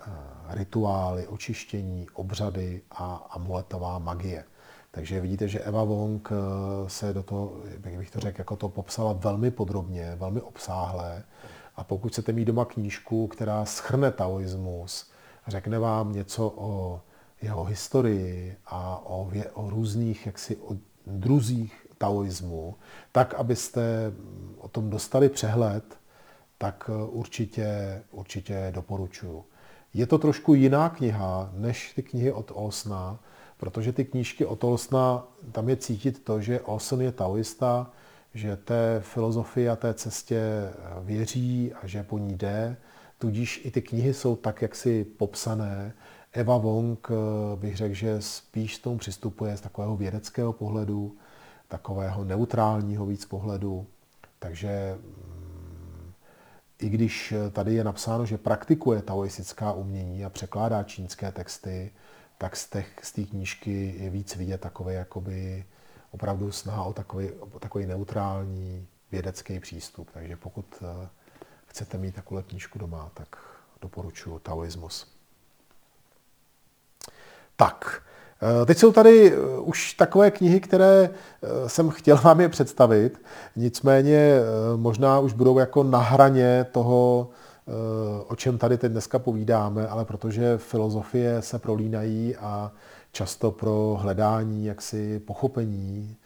Eh, rituály, očištění, obřady a amuletová magie. Takže vidíte, že Eva Wong eh, se do toho, jak bych to řekl, jako to popsala velmi podrobně, velmi obsáhle. A pokud chcete mít doma knížku, která schrne taoismus, řekne vám něco o jeho historii a o, vě, o různých jaksi o druzích taoismu, tak, abyste o tom dostali přehled, tak eh, určitě, určitě doporučuji. Je to trošku jiná kniha než ty knihy od Olsna, protože ty knížky od Olsna, tam je cítit to, že Olsen je taoista, že té filozofii a té cestě věří a že po ní jde, tudíž i ty knihy jsou tak jaksi popsané. Eva Wong bych řekl, že spíš s tomu přistupuje z takového vědeckého pohledu, takového neutrálního víc pohledu. Takže i když tady je napsáno, že praktikuje taoistická umění a překládá čínské texty, tak z té z knížky je víc vidět takové jakoby opravdu snaha o takový, o takový neutrální vědecký přístup. Takže pokud eh, chcete mít takovou knížku doma, tak doporučuji taoismus. Tak, Eh, teď jsou tady eh, už takové knihy, které eh, jsem chtěl vám je představit, nicméně možná už budou jako na hraně toho, o čem tady teď dneska povídáme, ale protože filozofie se prolínají a často pro hledání jaksi pochopení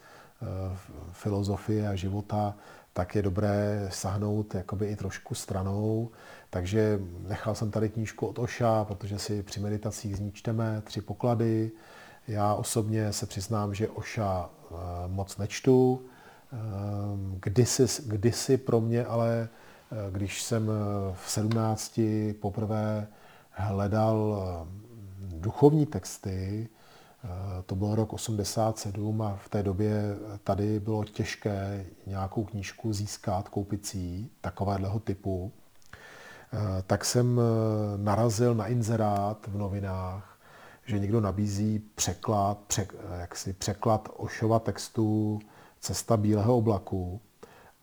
filozofie a života, tak je dobré sahnout jakoby i trošku stranou. Takže nechal jsem tady knížku od Oša, protože si při meditacích zničteme tři poklady, já osobně se přiznám, že Oša eh, moc nečtu. Eh, kdysi, kdysi pro mě, ale eh, když jsem v 17 poprvé hledal duchovní texty, to byl rok 87 a v té době tady bylo těžké nějakou knížku získat, koupit si takovéhleho typu, tak jsem narazil na inzerát v novinách že někdo nabízí překlad, pře, jaksi překlad Ošova textu Cesta bílého oblaku.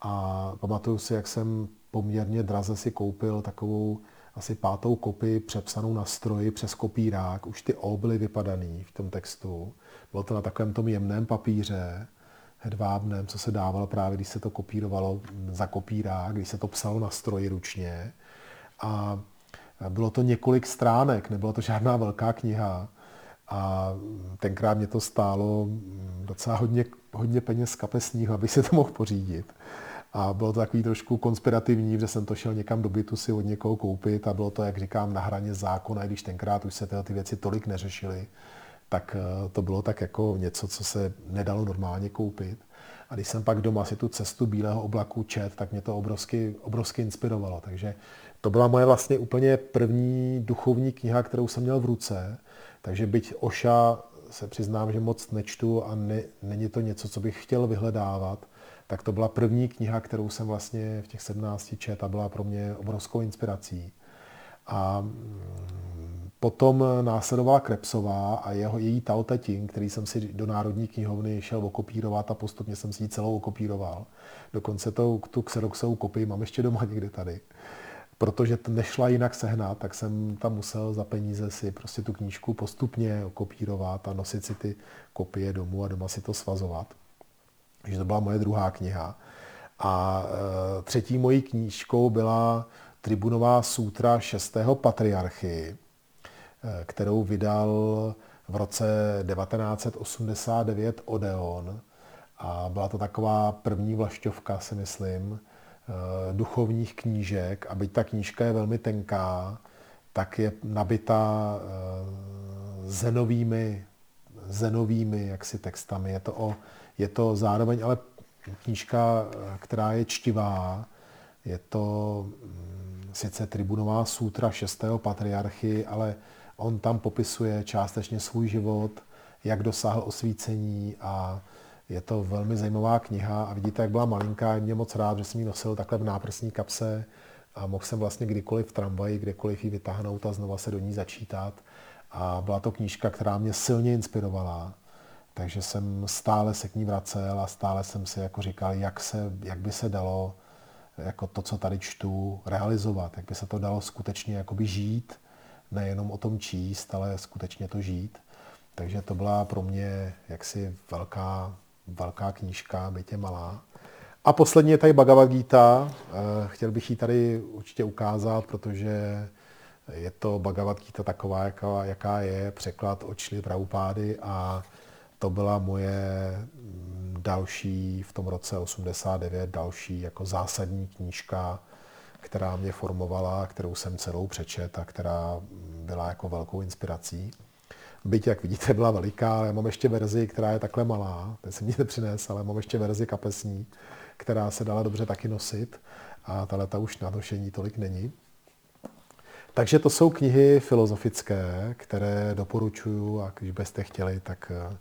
A pamatuju si, jak jsem poměrně draze si koupil takovou asi pátou kopii přepsanou na stroji přes kopírák. Už ty O byly vypadaný v tom textu. Bylo to na takovém tom jemném papíře, hedvábném, co se dávalo právě, když se to kopírovalo za kopírák, když se to psalo na stroji ručně. A bylo to několik stránek, nebyla to žádná velká kniha. A tenkrát mě to stálo docela hodně, hodně peněz kapesních, abych si to mohl pořídit. A bylo to takový trošku konspirativní, že jsem to šel někam do bytu si od někoho koupit a bylo to, jak říkám, na hraně zákona, i když tenkrát už se tyhle ty věci tolik neřešily, tak eh, to bylo tak jako něco, co se nedalo normálně koupit. A když jsem pak doma si tu cestu Bílého oblaku čet, tak mě to obrovsky, obrovsky inspirovalo. Takže to byla moje vlastně úplně první duchovní kniha, kterou jsem měl v ruce. Takže byť Oša se přiznám, že moc nečtu a ne, není to něco, co bych chtěl vyhledávat, tak to byla první kniha, kterou jsem vlastně v těch 17 čet a byla pro mě obrovskou inspirací. A mm, potom následovala Krepsová a jeho, její Tao Te Ching, který jsem si do Národní knihovny šel okopírovat a postupně jsem si ji celou okopíroval. Dokonce to, tu Xeroxovou kopii mám ještě doma někde tady. Protože to nešla jinak sehnat, tak jsem tam musel za peníze si prostě tu knížku postupně okopírovat a nosit si ty kopie domů a doma si to svazovat. Takže to byla moje druhá kniha. A e, třetí mojí knížkou byla Tribunová sutra 6. patriarchy, e, kterou vydal v roce 1989 Odeon. A byla to taková první vlašťovka, si myslím, duchovních knížek. A byť ta knížka je velmi tenká, tak je nabita zenovými, zenovými jaksi textami. Je to o je to zároveň ale knížka, která je čtivá. Je to mm, sice tribunová sutra 6. patriarchy, ale on tam popisuje částečně svůj život, jak dosáhl osvícení a je to velmi zajímavá kniha a vidíte, jak byla malinká, mě moc rád, že jsem ji nosil takhle v náprsní kapse a mohl jsem vlastně kdykoliv v tramvaji, kdekoliv ji vytáhnout a znova se do ní začítat. A byla to knížka, která mě silně inspirovala takže jsem stále se k ní vracel a stále jsem si jako říkal, jak, se, jak by se dalo jako to, co tady čtu, realizovat, jak by se to dalo skutečně jakoby žít, nejenom o tom číst, ale skutečně to žít. Takže to byla pro mě jaksi velká, velká knížka, bytě malá. A poslední je tady Bhagavad Gita. Eh, chtěl bych ji tady určitě ukázat, protože je to Bhagavad Gita taková, jaká, jaká je, překlad od Šli a to byla moje mm, další v tom roce 89, další jako zásadní knížka, která mě formovala, kterou jsem celou přečet a která byla jako velkou inspirací. Byť, jak vidíte, byla veliká, já mám ještě verzi, která je takhle malá, teď jsem ji nepřines, ale mám ještě verzi kapesní, která se dala dobře taky nosit a ta leta už na nošení tolik není. Takže to jsou knihy filozofické, které doporučuji a když byste chtěli, tak eh,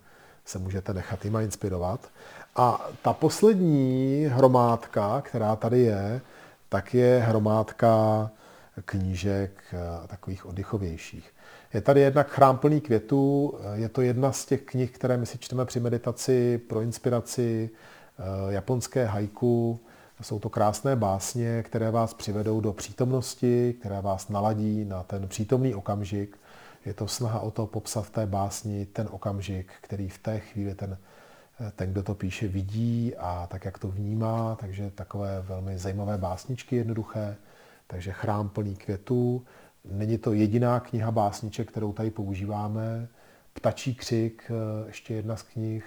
se můžete nechat jima inspirovat. A ta poslední hromádka, která tady je, tak je hromádka knížek eh, takových oddychovějších. Je tady jednak Chrám plný květů, eh, je to jedna z těch knih, které my si čteme při meditaci pro inspiraci eh, japonské haiku. Jsou to krásné básně, které vás přivedou do přítomnosti, které vás naladí na ten přítomný okamžik je to snaha o to popsat v té básni ten okamžik, který v té chvíli ten, ten, kdo to píše, vidí a tak, jak to vnímá. Takže takové velmi zajímavé básničky, jednoduché. Takže chrám plný květů. Není to jediná kniha básniček, kterou tady používáme. Ptačí křik, eh, ještě jedna z knih.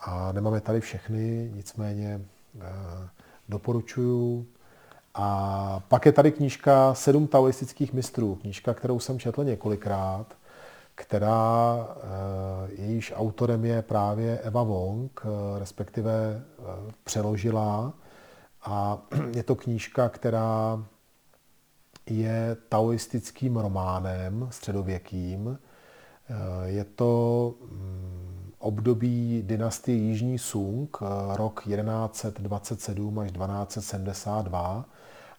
A nemáme tady všechny, nicméně eh, doporučuju a pak je tady knížka Sedm taoistických mistrů, knížka, kterou jsem četl několikrát, která eh, jejíž autorem je právě Eva Wong, respektive přeložila. A [CLEARS THROAT] je to knížka, která je taoistickým románem středověkým. Je to mm, období dynastie Jižní Sung, rok 1127 až 1272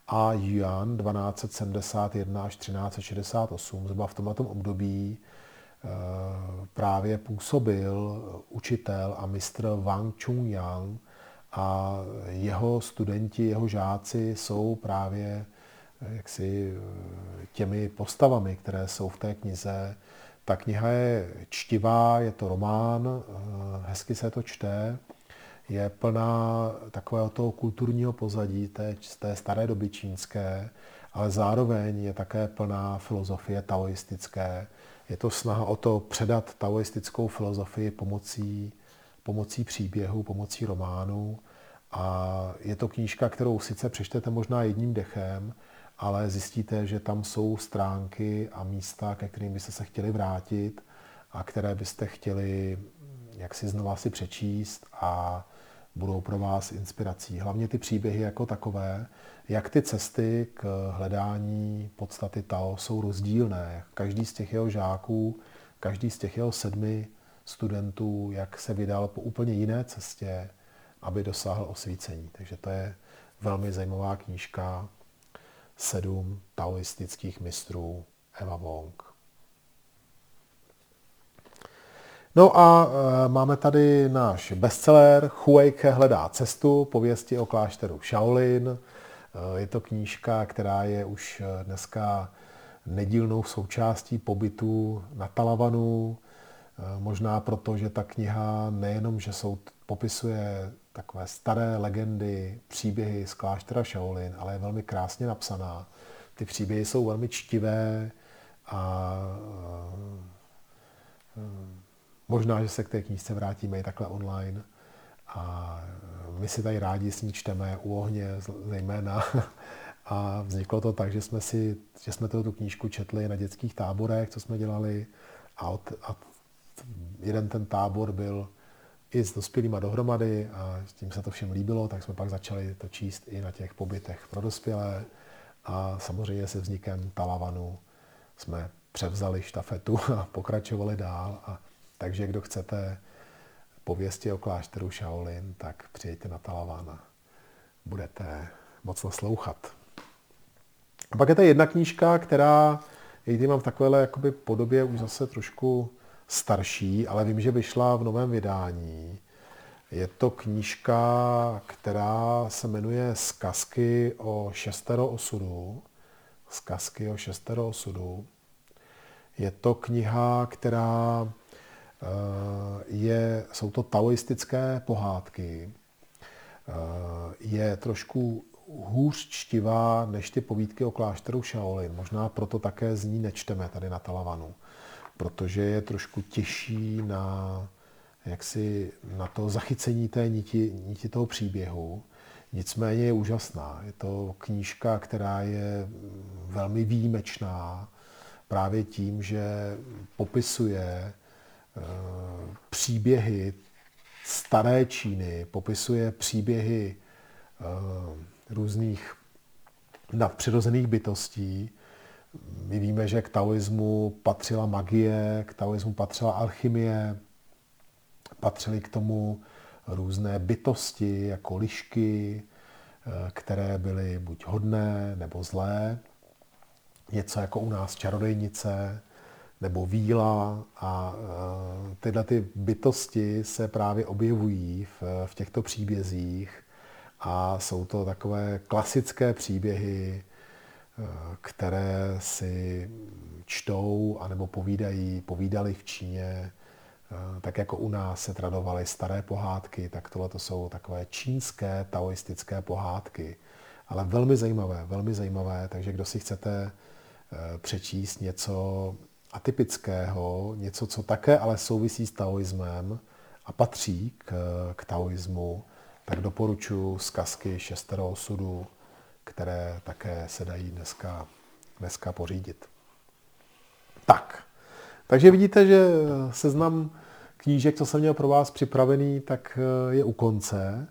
a Yuan 1271 až 1368. Zhruba v tomto období eh, právě působil učitel a mistr Wang Chung-yang a jeho studenti, jeho žáci jsou právě eh, jaksi eh, těmi postavami, které jsou v té knize. Ta kniha je čtivá, je to román, hezky se to čte je plná takového toho kulturního pozadí té, té staré doby čínské ale zároveň je také plná filozofie taoistické. Je to snaha o to předat taoistickou filozofii pomocí, pomocí příběhu, pomocí románu. A je to knížka, kterou sice přečtete možná jedním dechem, ale zjistíte, že tam jsou stránky a místa, ke kterým byste se chtěli vrátit a které byste chtěli jak si znova si přečíst a budou pro vás inspirací. Hlavně ty příběhy jako takové, jak ty cesty k hledání podstaty Tao jsou rozdílné. Každý z těch jeho žáků, každý z těch jeho sedmi studentů, jak se vydal po úplně jiné cestě, aby dosáhl osvícení. Takže to je velmi zajímavá knížka Sedm taoistických mistrů Eva Wong. No a e, máme tady náš bestseller Huike hledá cestu, pověsti o klášteru Shaolin. E, je to knížka, která je už e, dneska nedílnou součástí pobytu na Talavanu. Možná proto, že ta kniha nejenom, že jsou, popisuje takové staré legendy, příběhy z kláštera Shaolin, ale je velmi krásně napsaná. Ty příběhy jsou velmi čtivé a Možná, že se k té knížce vrátíme i takhle online. A my si tady rádi s ní čteme u ohně zejména. [LAUGHS] A vzniklo to tak, že jsme si, že jsme tu knížku četli na dětských táborech, co jsme dělali. A, od, a jeden ten tábor byl i s dospělýma dohromady a s tím se to všem líbilo, tak jsme pak začali to číst i na těch pobytech pro dospělé. A samozřejmě se vznikem Talavanu jsme převzali štafetu [LAUGHS] a pokračovali dál. A takže kdo chcete pověsti o klášteru Shaolin, tak přijďte na Talavan a budete moc naslouchat. A pak je to jedna knížka, která, ji mám v takovéhle jakoby podobě už zase trošku starší, ale vím, že vyšla v novém vydání. Je to knížka, která se jmenuje Zkazky o šestero osudu. Zkazky o šestero osudu. Je to kniha, která Eh, je, jsou to taoistické pohádky. Eh, je trošku hůř čtivá než ty povídky o klášteru Shaolin. Možná proto také z ní nečteme tady na Talavanu, protože je trošku těžší na, jaksi, na to zachycení té niti, niti toho příběhu. Nicméně je úžasná. Je to knížka, která je velmi výjimečná právě tím, že popisuje Eh, příběhy staré Číny, popisuje příběhy eh, různých nadpřirozených bytostí. My víme, že k taoismu patřila magie, k taoismu patřila alchymie, patřily k tomu různé bytosti jako lišky, eh, které byly buď hodné nebo zlé. Něco jako u nás čarodejnice, nebo víla a e, tyhle ty bytosti se právě objevují v, v těchto příbězích a jsou to takové klasické příběhy, které si čtou anebo povídají, povídali v Číně, e, tak jako u nás se tradovaly staré pohádky, tak tohle to jsou takové čínské taoistické pohádky. Ale velmi zajímavé, velmi zajímavé, takže kdo si chcete přečíst něco atypického, něco, co také ale souvisí s taoismem a patří k, k taoismu, tak doporučuji zkazky šestero osudu, které také se dají dneska, dneska pořídit. Tak, takže vidíte, že seznam knížek, co jsem měl pro vás připravený, tak eh, je u konce.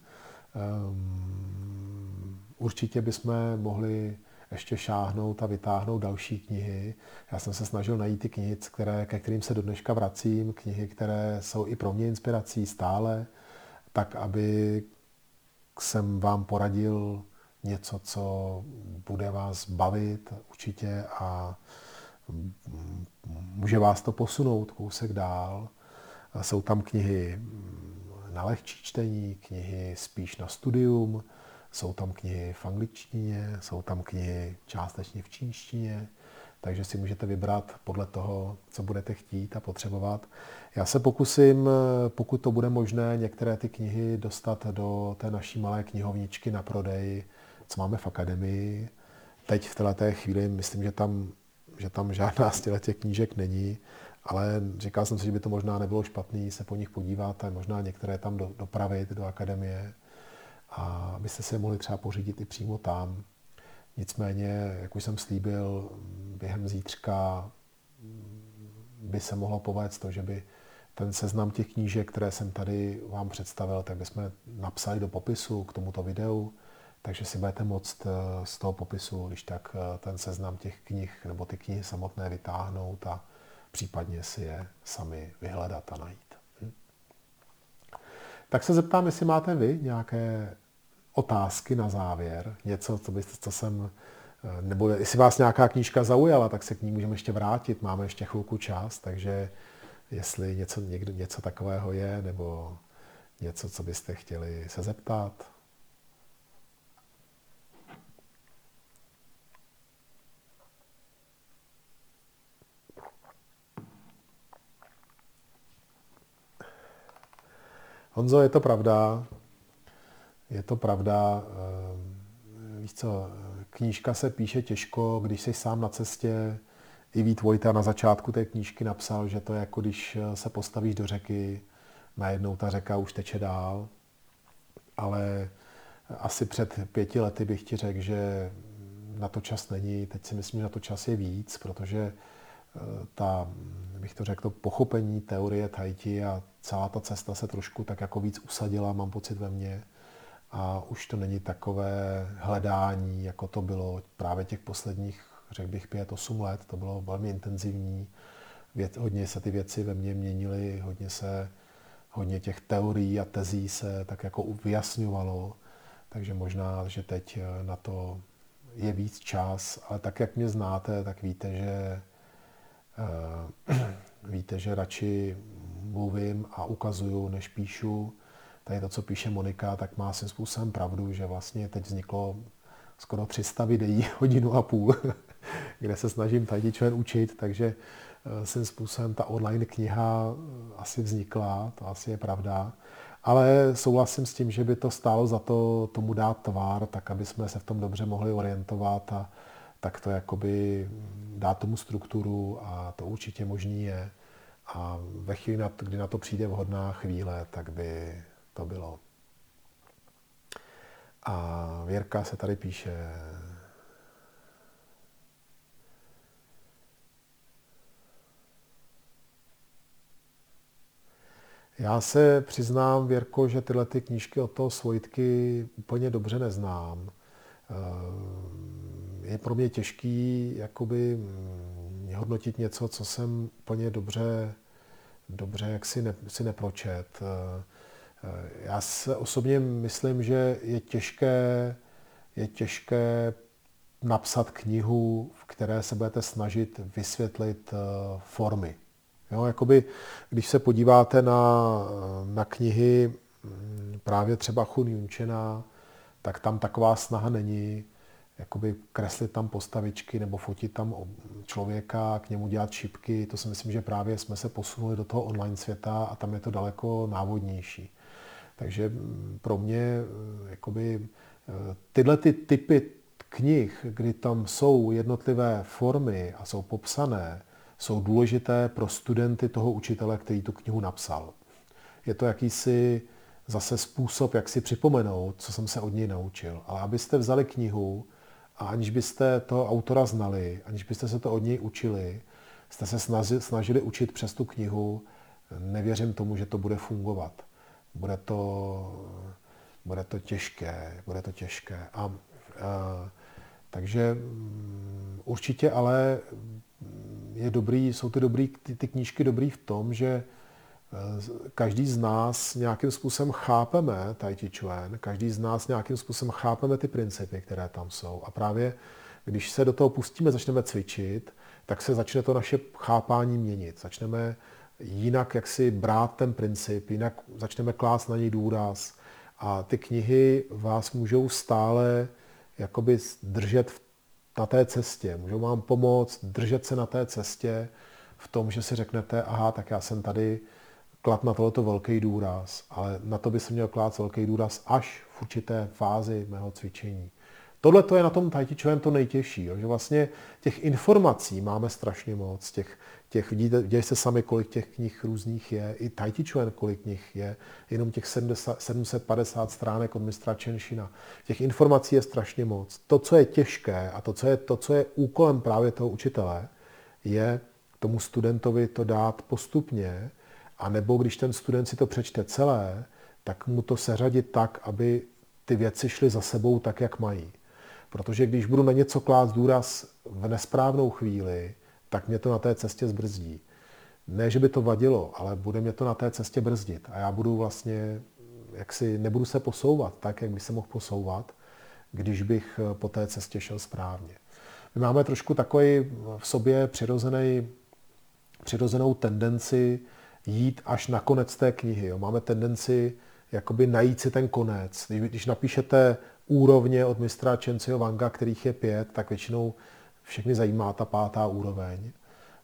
Um, určitě bychom mohli ještě šáhnout a vytáhnout další knihy. Já jsem se snažil najít ty knihy, které, ke kterým se do dneška vracím, knihy, které jsou i pro mě inspirací stále, tak aby jsem vám poradil něco, co bude vás bavit určitě a může vás to posunout kousek dál. Jsou tam knihy na lehčí čtení, knihy spíš na studium, jsou tam knihy v angličtině, jsou tam knihy částečně v čínštině, takže si můžete vybrat podle toho, co budete chtít a potřebovat. Já se pokusím, pokud to bude možné, některé ty knihy dostat do té naší malé knihovničky na prodej, co máme v akademii. teď v této chvíli myslím, že tam, že tam žádná z těch knížek není, ale říkal jsem si, že by to možná nebylo špatný se po nich podívat a možná některé tam do, dopravit do akademie a abyste se mohli třeba pořídit i přímo tam. Nicméně, jak už jsem slíbil, během zítřka by se mohlo povést to, že by ten seznam těch knížek, které jsem tady vám představil, tak bychom napsali do popisu k tomuto videu, takže si budete moct eh, z toho popisu, když tak eh, ten seznam těch knih nebo ty knihy samotné vytáhnout a případně si je sami vyhledat a najít. Hm? Tak se zeptám, jestli máte vy nějaké otázky na závěr, něco, co, byste, co jsem, eh, nebo jestli vás nějaká knížka zaujala, tak se k ní můžeme ještě vrátit, máme ještě chvilku čas, takže jestli něco, někdo, něco takového je, nebo něco, co byste chtěli se zeptat. Honzo, je to pravda. Je to pravda. Eh, víš co, knížka se píše těžko, když jsi sám na cestě. I Vít Vojta na začátku té knížky napsal, že to je jako když eh, se postavíš do řeky, najednou ta řeka už teče dál. Ale asi před pěti lety bych ti řekl, že na to čas není. Teď si myslím, že na to čas je víc, protože ta, bych to řekl, pochopení teorie Tahiti a celá ta cesta se trošku tak jako víc usadila, mám pocit ve mně. A už to není takové hledání, jako to bylo právě těch posledních, řekl bych, pět, osm let. To bylo velmi intenzivní. Věc, hodně se ty věci ve mně měnily, hodně se, hodně těch teorií a tezí se tak jako vyjasňovalo. Takže možná, že teď na to je víc čas, ale tak, jak mě znáte, tak víte, že Eh, [CLEARS THROAT] víte, že radši mluvím a ukazuju, než píšu. Tady to, co píše Monika, tak má svým způsobem pravdu, že vlastně teď vzniklo skoro 300 videí, [LAUGHS] hodinu a půl, [LAUGHS] kde se snažím tady člen učit, takže eh, svým způsobem ta online kniha eh, asi vznikla, to asi je pravda. Ale souhlasím s tím, že by to stálo za to tomu dát tvar, tak aby jsme se v tom dobře mohli orientovat a tak to jakoby dá tomu strukturu a to určitě možný je. A ve chvíli, kdy na to přijde vhodná chvíle, tak by to bylo. A Věrka se tady píše, Já se přiznám, Věrko, že tyhle ty knížky od toho Svojitky úplně dobře neznám je pro mě těžký jakoby mm, hodnotit něco, co jsem úplně dobře, dobře jak si, ne, si nepročet. Eh, eh, já se osobně myslím, že je těžké, je těžké napsat knihu, v které se budete snažit vysvětlit eh, formy. Jo, jakoby, když se podíváte na, na knihy mm, právě třeba Chun Junčena, tak tam taková snaha není jakoby kreslit tam postavičky nebo fotit tam člověka, k němu dělat šipky. To si myslím, že právě jsme se posunuli do toho online světa a tam je to daleko návodnější. Takže mm, pro mě eh, jakoby, eh, tyhle ty typy knih, kdy tam jsou jednotlivé formy a jsou popsané, jsou důležité pro studenty toho učitele, který tu knihu napsal. Je to jakýsi zase způsob, jak si připomenout, co jsem se od něj naučil. Ale abyste vzali knihu, a aniž byste toho autora znali, aniž byste se to od něj učili, jste se snažili učit přes tu knihu, nevěřím tomu, že to bude fungovat. Bude to, bude to těžké, bude to těžké. A, a takže mm, určitě ale je dobrý, jsou ty, dobrý, ty, ty knížky dobrý v tom, že každý z nás nějakým způsobem chápeme Tai Chi Chuan, každý z nás nějakým způsobem chápeme ty principy, které tam jsou. A právě když se do toho pustíme, začneme cvičit, tak se začne to naše chápání měnit. Začneme jinak jak si brát ten princip, jinak začneme klást na něj důraz. A ty knihy vás můžou stále jakoby držet na té cestě. Můžou vám pomoct držet se na té cestě v tom, že si řeknete, aha, tak já jsem tady klad na tohleto velký důraz, ale na to by se měl klát velký důraz až v určité fázi mého cvičení. Tohle to je na tom Chi to nejtěžší, jo, že vlastně těch informací máme strašně moc, těch, těch vidíte, viděli jste sami, kolik těch knih různých je, i Chuan, kolik knih je, jenom těch 70, 750 stránek od mistra Čenšina. Těch informací je strašně moc. To, co je těžké a to, co je, to, co je úkolem právě toho učitele, je tomu studentovi to dát postupně, a nebo když ten student si to přečte celé, tak mu to seřadit tak, aby ty věci šly za sebou tak, jak mají. Protože když budu na něco klást důraz v nesprávnou chvíli, tak mě to na té cestě zbrzdí. Ne, že by to vadilo, ale bude mě to na té cestě brzdit. A já budu vlastně, jak si nebudu se posouvat tak, jak by se mohl posouvat, když bych po té cestě šel správně. My máme trošku takový v sobě přirozený, přirozenou tendenci jít až na konec té knihy. Jo. Máme tendenci jakoby najít si ten konec. Když, když napíšete úrovně od mistra Čenciho Vanga, kterých je pět, tak většinou všechny zajímá ta pátá úroveň,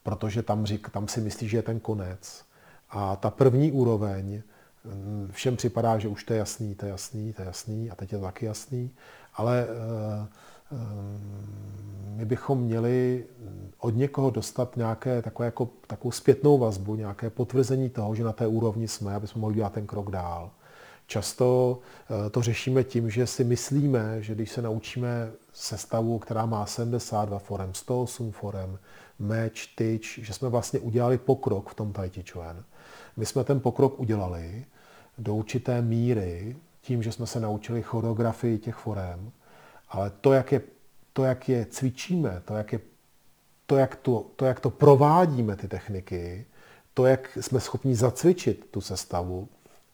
protože tam, řík, tam si myslí, že je ten konec. A ta první úroveň, mm, všem připadá, že už to je jasný, to je jasný, to je jasný a teď je to taky jasný, ale uh, my bychom měli od někoho dostat nějaké takové jako, takovou zpětnou vazbu, nějaké potvrzení toho, že na té úrovni jsme, aby jsme mohli dělat ten krok dál. Často eh, to řešíme tím, že si myslíme, že když se naučíme sestavu, která má 72 forem, 108 forem, meč, tyč, že jsme vlastně udělali pokrok v tom Tai. My jsme ten pokrok udělali do určité míry tím, že jsme se naučili choreografii těch forem, ale to, jak je, to, jak je cvičíme, to, jak, je, to, jak to, to, jak to provádíme, ty techniky, to, jak jsme schopni zacvičit tu sestavu,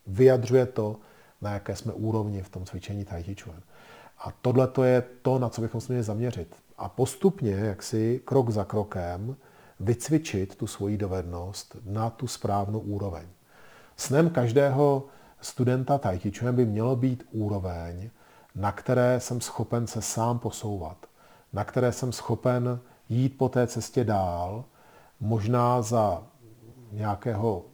vyjadřuje to, na jaké jsme úrovni v tom cvičení Tai Chi Chuan. A tohle to je to, na co bychom se měli zaměřit. A postupně, jak si krok za krokem, vycvičit tu svoji dovednost na tu správnou úroveň. Snem každého studenta Tai Chi Chuan by mělo být úroveň, na které jsem schopen se sám posouvat, na které jsem schopen jít po té cestě dál, možná za nějakého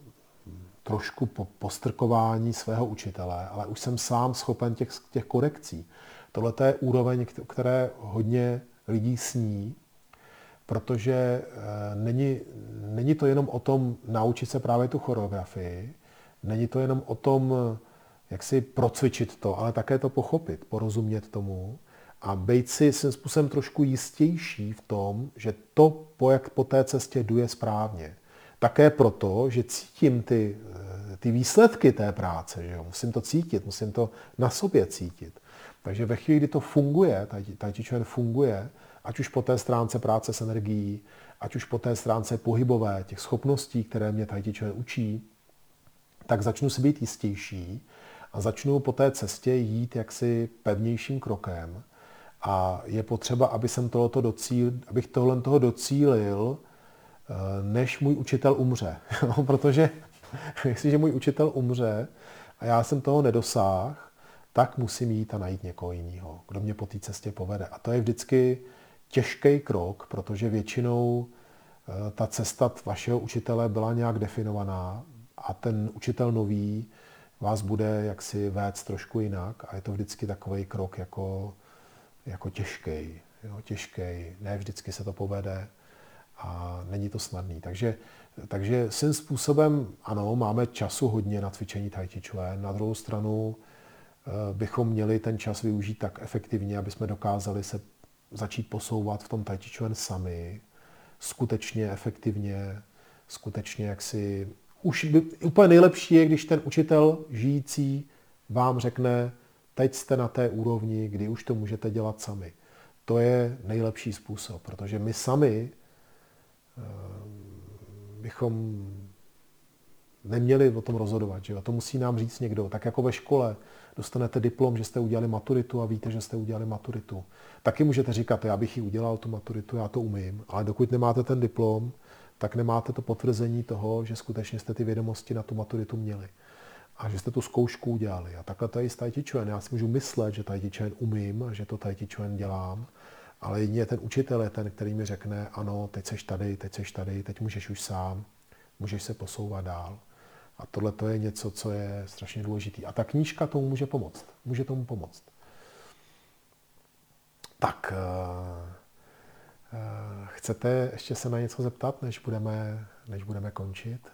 trošku po postrkování svého učitele, ale už jsem sám schopen těch, těch korekcí. Tohle je úroveň, které hodně lidí sní, protože eh, není, není to jenom o tom naučit se právě tu choreografii, není to jenom o tom, jak si procvičit to, ale také to pochopit, porozumět tomu a být si svým způsobem trošku jistější v tom, že to, po jak po té cestě jdu, je správně. Také proto, že cítím ty, eh, ty výsledky té práce, že jo? musím to cítit, musím to na sobě cítit. Takže ve chvíli, kdy to funguje, Chi Chuan funguje, ať už po té stránce práce s energií, ať už po té stránce pohybové, těch schopností, které mě Tai učí, tak začnu si být jistější a začnu po té cestě jít jaksi pevnějším krokem. A je potřeba, aby jsem tohleto docíl, abych tohle toho docílil, eh, než můj učitel umře. [LAUGHS] Protože [LAUGHS] jestliže můj učitel umře a já jsem toho nedosáhl, tak musím jít a najít někoho jiného, kdo mě po té cestě povede. A to je vždycky těžký krok, protože většinou eh, ta cesta vašeho učitele byla nějak definovaná a ten učitel nový vás bude jaksi vést trošku jinak a je to vždycky takový krok jako, jako těžký, jo, těžký, ne vždycky se to povede a není to snadný. Takže, takže svým způsobem, ano, máme času hodně na cvičení Tai Chi Chuan, na druhou stranu eh, bychom měli ten čas využít tak efektivně, aby jsme dokázali se začít posouvat v tom Tai Chi Chuan sami, skutečně efektivně, skutečně jaksi už by, úplně nejlepší je, když ten učitel žijící vám řekne, teď jste na té úrovni, kdy už to můžete dělat sami. To je nejlepší způsob, protože my sami eh, bychom neměli o tom rozhodovat. Že jo? To musí nám říct někdo. Tak jako ve škole dostanete diplom, že jste udělali maturitu a víte, že jste udělali maturitu. Taky můžete říkat, já bych ji udělal tu maturitu, já to umím, ale dokud nemáte ten diplom, tak nemáte to potvrzení toho, že skutečně jste ty vědomosti na tu maturitu měli a že jste tu zkoušku udělali. A takhle to je i s Tai Chuan. Já si můžu myslet, že Tai Chuan umím a že to Tai Chuan dělám, ale jedině ten učitel je ten, který mi řekne, ano, teď seš tady, teď seš tady, teď můžeš už sám, můžeš se posouvat dál. A tohle to je něco, co je strašně důležité. A ta knížka tomu může pomoct. Může tomu pomoct. Tak, chcete ještě se na něco zeptat, než budeme, než budeme končit?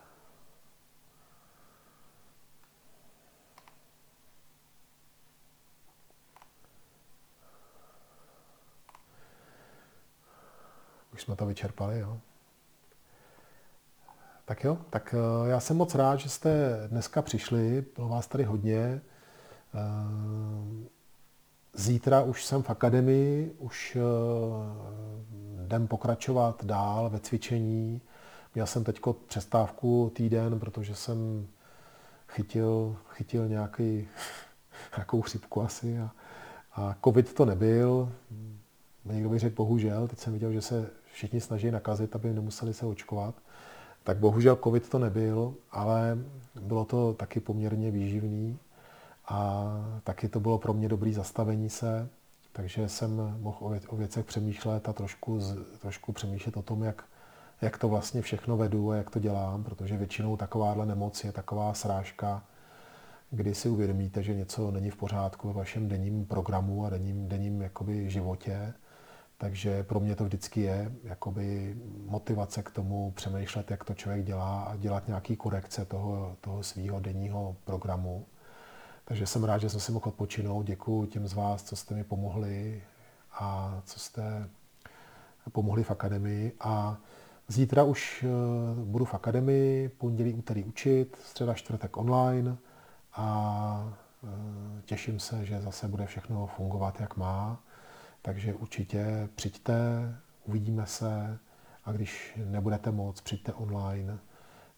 Už jsme to vyčerpali, jo. Tak jo, tak eh, já jsem moc rád, že jste dneska přišli, bylo vás tady hodně. Zítra už jsem v akademii, už eh, jdem pokračovat dál ve cvičení. Měl jsem teď přestávku týden, protože jsem chytil, chytil nějaký, [LAUGHS] nějakou chřipku asi a, a covid to nebyl. Někdo by řekl bohužel, teď jsem viděl, že se všichni snaží nakazit, aby nemuseli se očkovat. Tak bohužel covid to nebyl, ale bylo to taky poměrně výživný a taky to bylo pro mě dobrý zastavení se, takže jsem mohl o věcech přemýšlet a trošku, trošku přemýšlet o tom, jak, jak to vlastně všechno vedu a jak to dělám, protože většinou takováhle nemoc je taková srážka, kdy si uvědomíte, že něco není v pořádku ve vašem denním programu a denním, denním jakoby životě takže pro mě to vždycky je jakoby motivace k tomu přemýšlet, jak to člověk dělá a dělat nějaký korekce toho, toho svého denního programu. Takže jsem rád, že jsem si mohl odpočinout. Děkuji těm z vás, co jste mi pomohli a co jste pomohli v akademii. A zítra už eh, budu v akademii, pondělí, úterý učit, středa, čtvrtek online a eh, těším se, že zase bude všechno fungovat, jak má. Takže určitě přijďte, uvidíme se a když nebudete moc, přijďte online.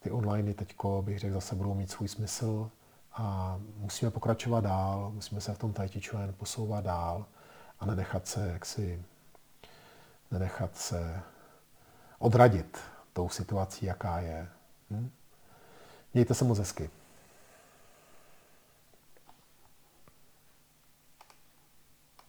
Ty online teďko, bych řekl, zase budou mít svůj smysl a musíme pokračovat dál, musíme se v tom Tai Chi Chuan posouvat dál a nenechat se jaksi, nenechat se odradit tou situací, jaká je. Hm? Mějte se moc hezky.